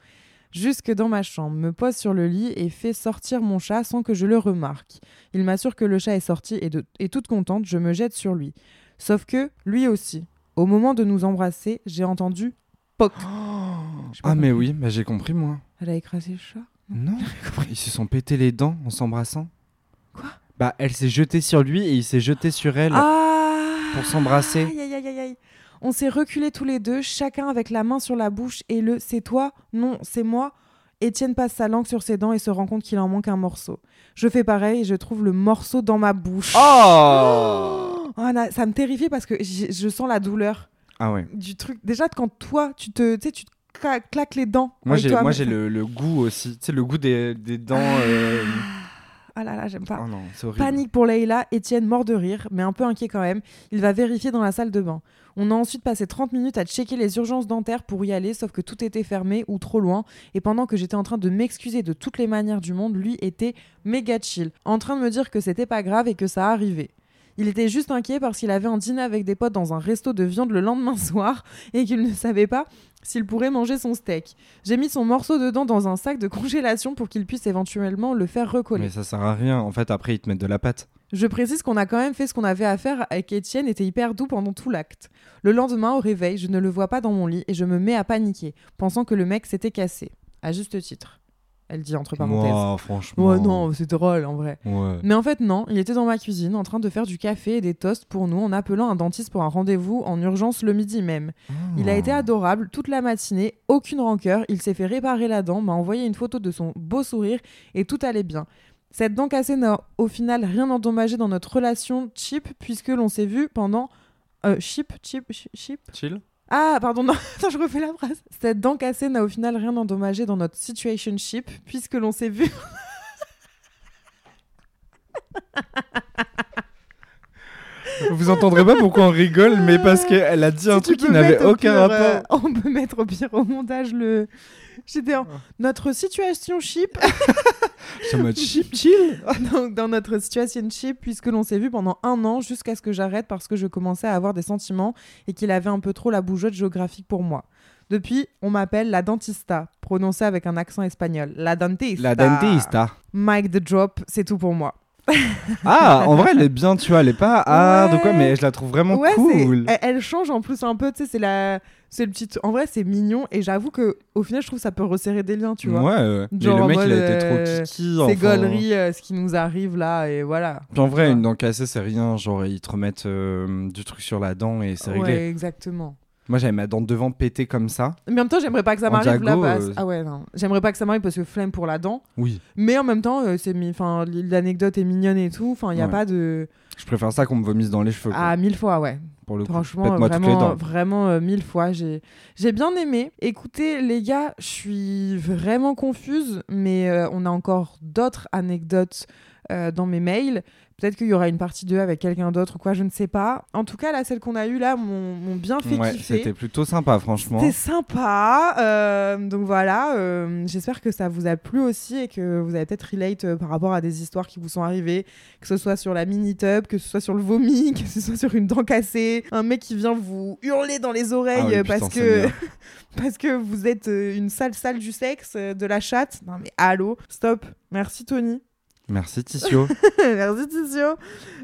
jusque dans ma chambre, me pose sur le lit et fait sortir mon chat sans que je le remarque. Il m'assure que le chat est sorti et, de, et toute contente, je me jette sur lui. Sauf que, lui aussi, au moment de nous embrasser, j'ai entendu POC. Pas Ah, mais oui, bah, j'ai compris, moi. Elle a écrasé le chat? Non, (laughs) ils se sont pété les dents en s'embrassant. Quoi? Bah, elle s'est jetée sur lui et il s'est jeté sur elle. Ah Pour s'embrasser. Aïe, aïe, aïe, aïe, aïe. On s'est reculés tous les deux, chacun avec la main sur la bouche et le c'est toi, non, c'est moi. Étienne passe sa langue sur ses dents et se rend compte qu'il en manque un morceau. Je fais pareil et je trouve le morceau dans ma bouche. Oh Oh, Anna, ça me terrifie parce que je sens la douleur Ah ouais. du truc. Déjà, quand toi, tu te, tu te claques les dents. Moi, j'ai, moi, le, le goût aussi. Tu sais, le goût des, des dents. euh, Ah là là, j'aime pas. Oh non, c'est horrible. Panique pour Leïla, Étienne mort de rire, mais un peu inquiet quand même. Il va vérifier dans la salle de bain. On a ensuite passé 30 minutes à checker les urgences dentaires pour y aller, sauf que tout était fermé ou trop loin. Et pendant que j'étais en train de m'excuser de toutes les manières du monde, lui était méga chill, en train de me dire que c'était pas grave et que ça arrivait. Il était juste inquiet parce qu'il avait un dîner avec des potes dans un resto de viande le lendemain (laughs) soir et qu'il ne savait pas s'il pourrait manger son steak. J'ai mis son morceau dedans dans un sac de congélation pour qu'il puisse éventuellement le faire recoller. Mais ça sert à rien. En fait, après, ils te mettent de la pâte. Je précise qu'on a quand même fait ce qu'on avait à faire avec Étienne, était hyper doux pendant tout l'acte. Le lendemain, au réveil, je ne le vois pas dans mon lit et je me mets à paniquer, pensant que le mec s'était cassé. À juste titre. Elle dit entre parenthèses. Moi, franchement. Ouais, non, c'est drôle en vrai. Ouais. Mais en fait, non, il était dans ma cuisine en train de faire du café et des toasts pour nous en appelant un dentiste pour un rendez-vous en urgence le midi même. Il a été Ah. adorable toute la matinée, aucune rancœur, il s'est fait réparer la dent, m'a envoyé une photo de son beau sourire et tout allait bien. Cette dent cassée n'a au final rien endommagé dans notre relation cheap puisque l'on s'est vu pendant... Euh, cheap, cheap, chi- cheap Chill? Ah, pardon, (laughs) non, attends, je refais la phrase. Cette dent cassée n'a au final rien endommagé dans notre situationship puisque l'on s'est vu... Vous entendrez pas pourquoi on rigole, mais parce qu'elle a dit un Si truc qui n'avait aucun pire, rapport. euh, (laughs) on peut mettre au pire au montage le... J'étais en... Notre situationship C'est (laughs) en mode chip chill. Donc, dans notre situationship, puisque l'on s'est vu pendant un an jusqu'à ce que j'arrête parce que je commençais à avoir des sentiments et qu'il avait un peu trop la bougeotte géographique pour moi. Depuis, on m'appelle la dentista, prononcé avec un accent espagnol. La dentista. La dentista. Mike the Drop, c'est tout pour moi. (laughs) Ah, en vrai, elle est bien, tu vois, elle est pas hard ou quoi, Ouais. mais je la trouve vraiment Ouais, cool. Elle, elle change en plus un peu, tu sais, c'est la, c'est le petit. En vrai, c'est mignon et j'avoue que au final, je trouve que ça peut resserrer des liens, tu vois. Ouais, ouais. Mais Genre le mec, il a mode, été trop euh, kiki. C'est enfin. gaulerie, euh, ce qui nous arrive là et voilà. Puis en vrai, Ouais. une dent cassée, c'est rien. Genre, ils te remettent euh, du truc sur la dent et c'est réglé. Ouais, exactement. Moi, j'avais ma dent de devant pétée comme ça. Mais en même temps, j'aimerais pas que ça m'arrive là. parce- euh, Ah ouais, non. J'aimerais pas que ça m'arrive parce que flemme pour la dent. Oui. Mais en même temps, euh, c'est mi- enfin, l'anecdote est mignonne et tout. Enfin, il y a Ouais. pas de. Je préfère ça qu'on me vomisse dans les cheveux. quoi, Ah, mille fois, ouais. pour le coup. Franchement, les vraiment, vraiment euh, mille fois. J'ai, bien aimé. Écoutez, les gars, je suis vraiment confuse, mais on a encore d'autres anecdotes dans mes mails. Peut-être qu'il y aura une partie 2 avec quelqu'un d'autre ou quoi, je ne sais pas. En tout cas, là, celles qu'on a eues là m'ont, bien fait Ouais, kiffer. c'était plutôt sympa, franchement. C'était sympa. euh, donc voilà, euh, j'espère que ça vous a plu aussi et que vous avez peut-être relate euh, par rapport à des histoires qui vous sont arrivées, que ce soit sur la mini-tub, que ce soit sur le vomi, (laughs) que ce soit sur une dent cassée, un mec qui vient vous hurler dans les oreilles Ah oui, putain, parce, que, (laughs) parce que vous êtes une sale salle du sexe, de la chatte. Non mais allô, stop. Merci Tony. Merci, Tissio. (laughs) Merci Tissio.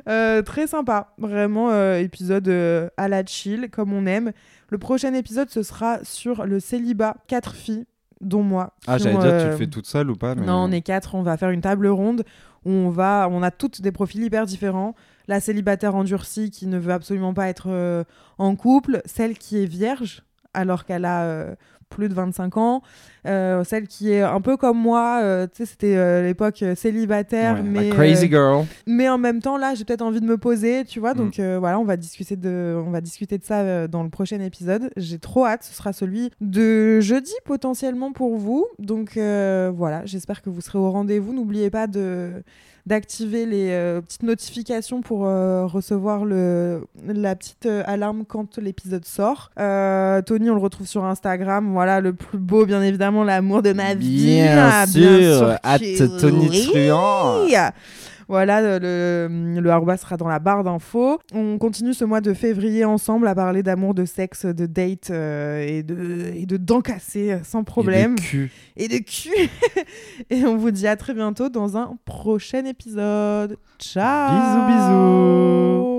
Euh, très sympa, vraiment euh, épisode euh, à la chill comme on aime. Le prochain épisode ce sera sur le célibat, quatre filles, dont moi. ah, j'allais dire, tu euh, le fais toute seule ou pas mais- Non, on est quatre, on va faire une table ronde où on va, on a toutes des profils hyper différents. La célibataire endurcie qui ne veut absolument pas être euh, en couple, celle qui est vierge alors qu'elle a euh, plus de 25 ans, euh, celle qui est un peu comme moi, euh, tu sais, c'était euh, l'époque célibataire, Ouais, mais crazy girl. mais en même temps, là, j'ai peut-être envie de me poser, tu vois. Mm. Donc voilà, on va discuter de, on va discuter de ça dans le prochain épisode. J'ai trop hâte. Ce sera celui de jeudi potentiellement pour vous. Donc voilà, j'espère que vous serez au rendez-vous. N'oubliez pas de d'activer les euh, petites notifications pour euh, recevoir le, la petite euh, alarme quand l'épisode sort. Tony, on le retrouve sur Instagram. Voilà, le plus beau, bien évidemment, l'amour de ma vie. Bien Ah, sûr, at que Tony oui. Voilà, le, le arroba sera dans la barre d'infos. On continue ce mois de février ensemble à parler d'amour, de sexe, de date euh, et, de, et de dents cassées euh, sans problème. Et de cul. Et de cul. (laughs) et on vous dit à très bientôt dans un prochain épisode. Ciao Bisous, bisous.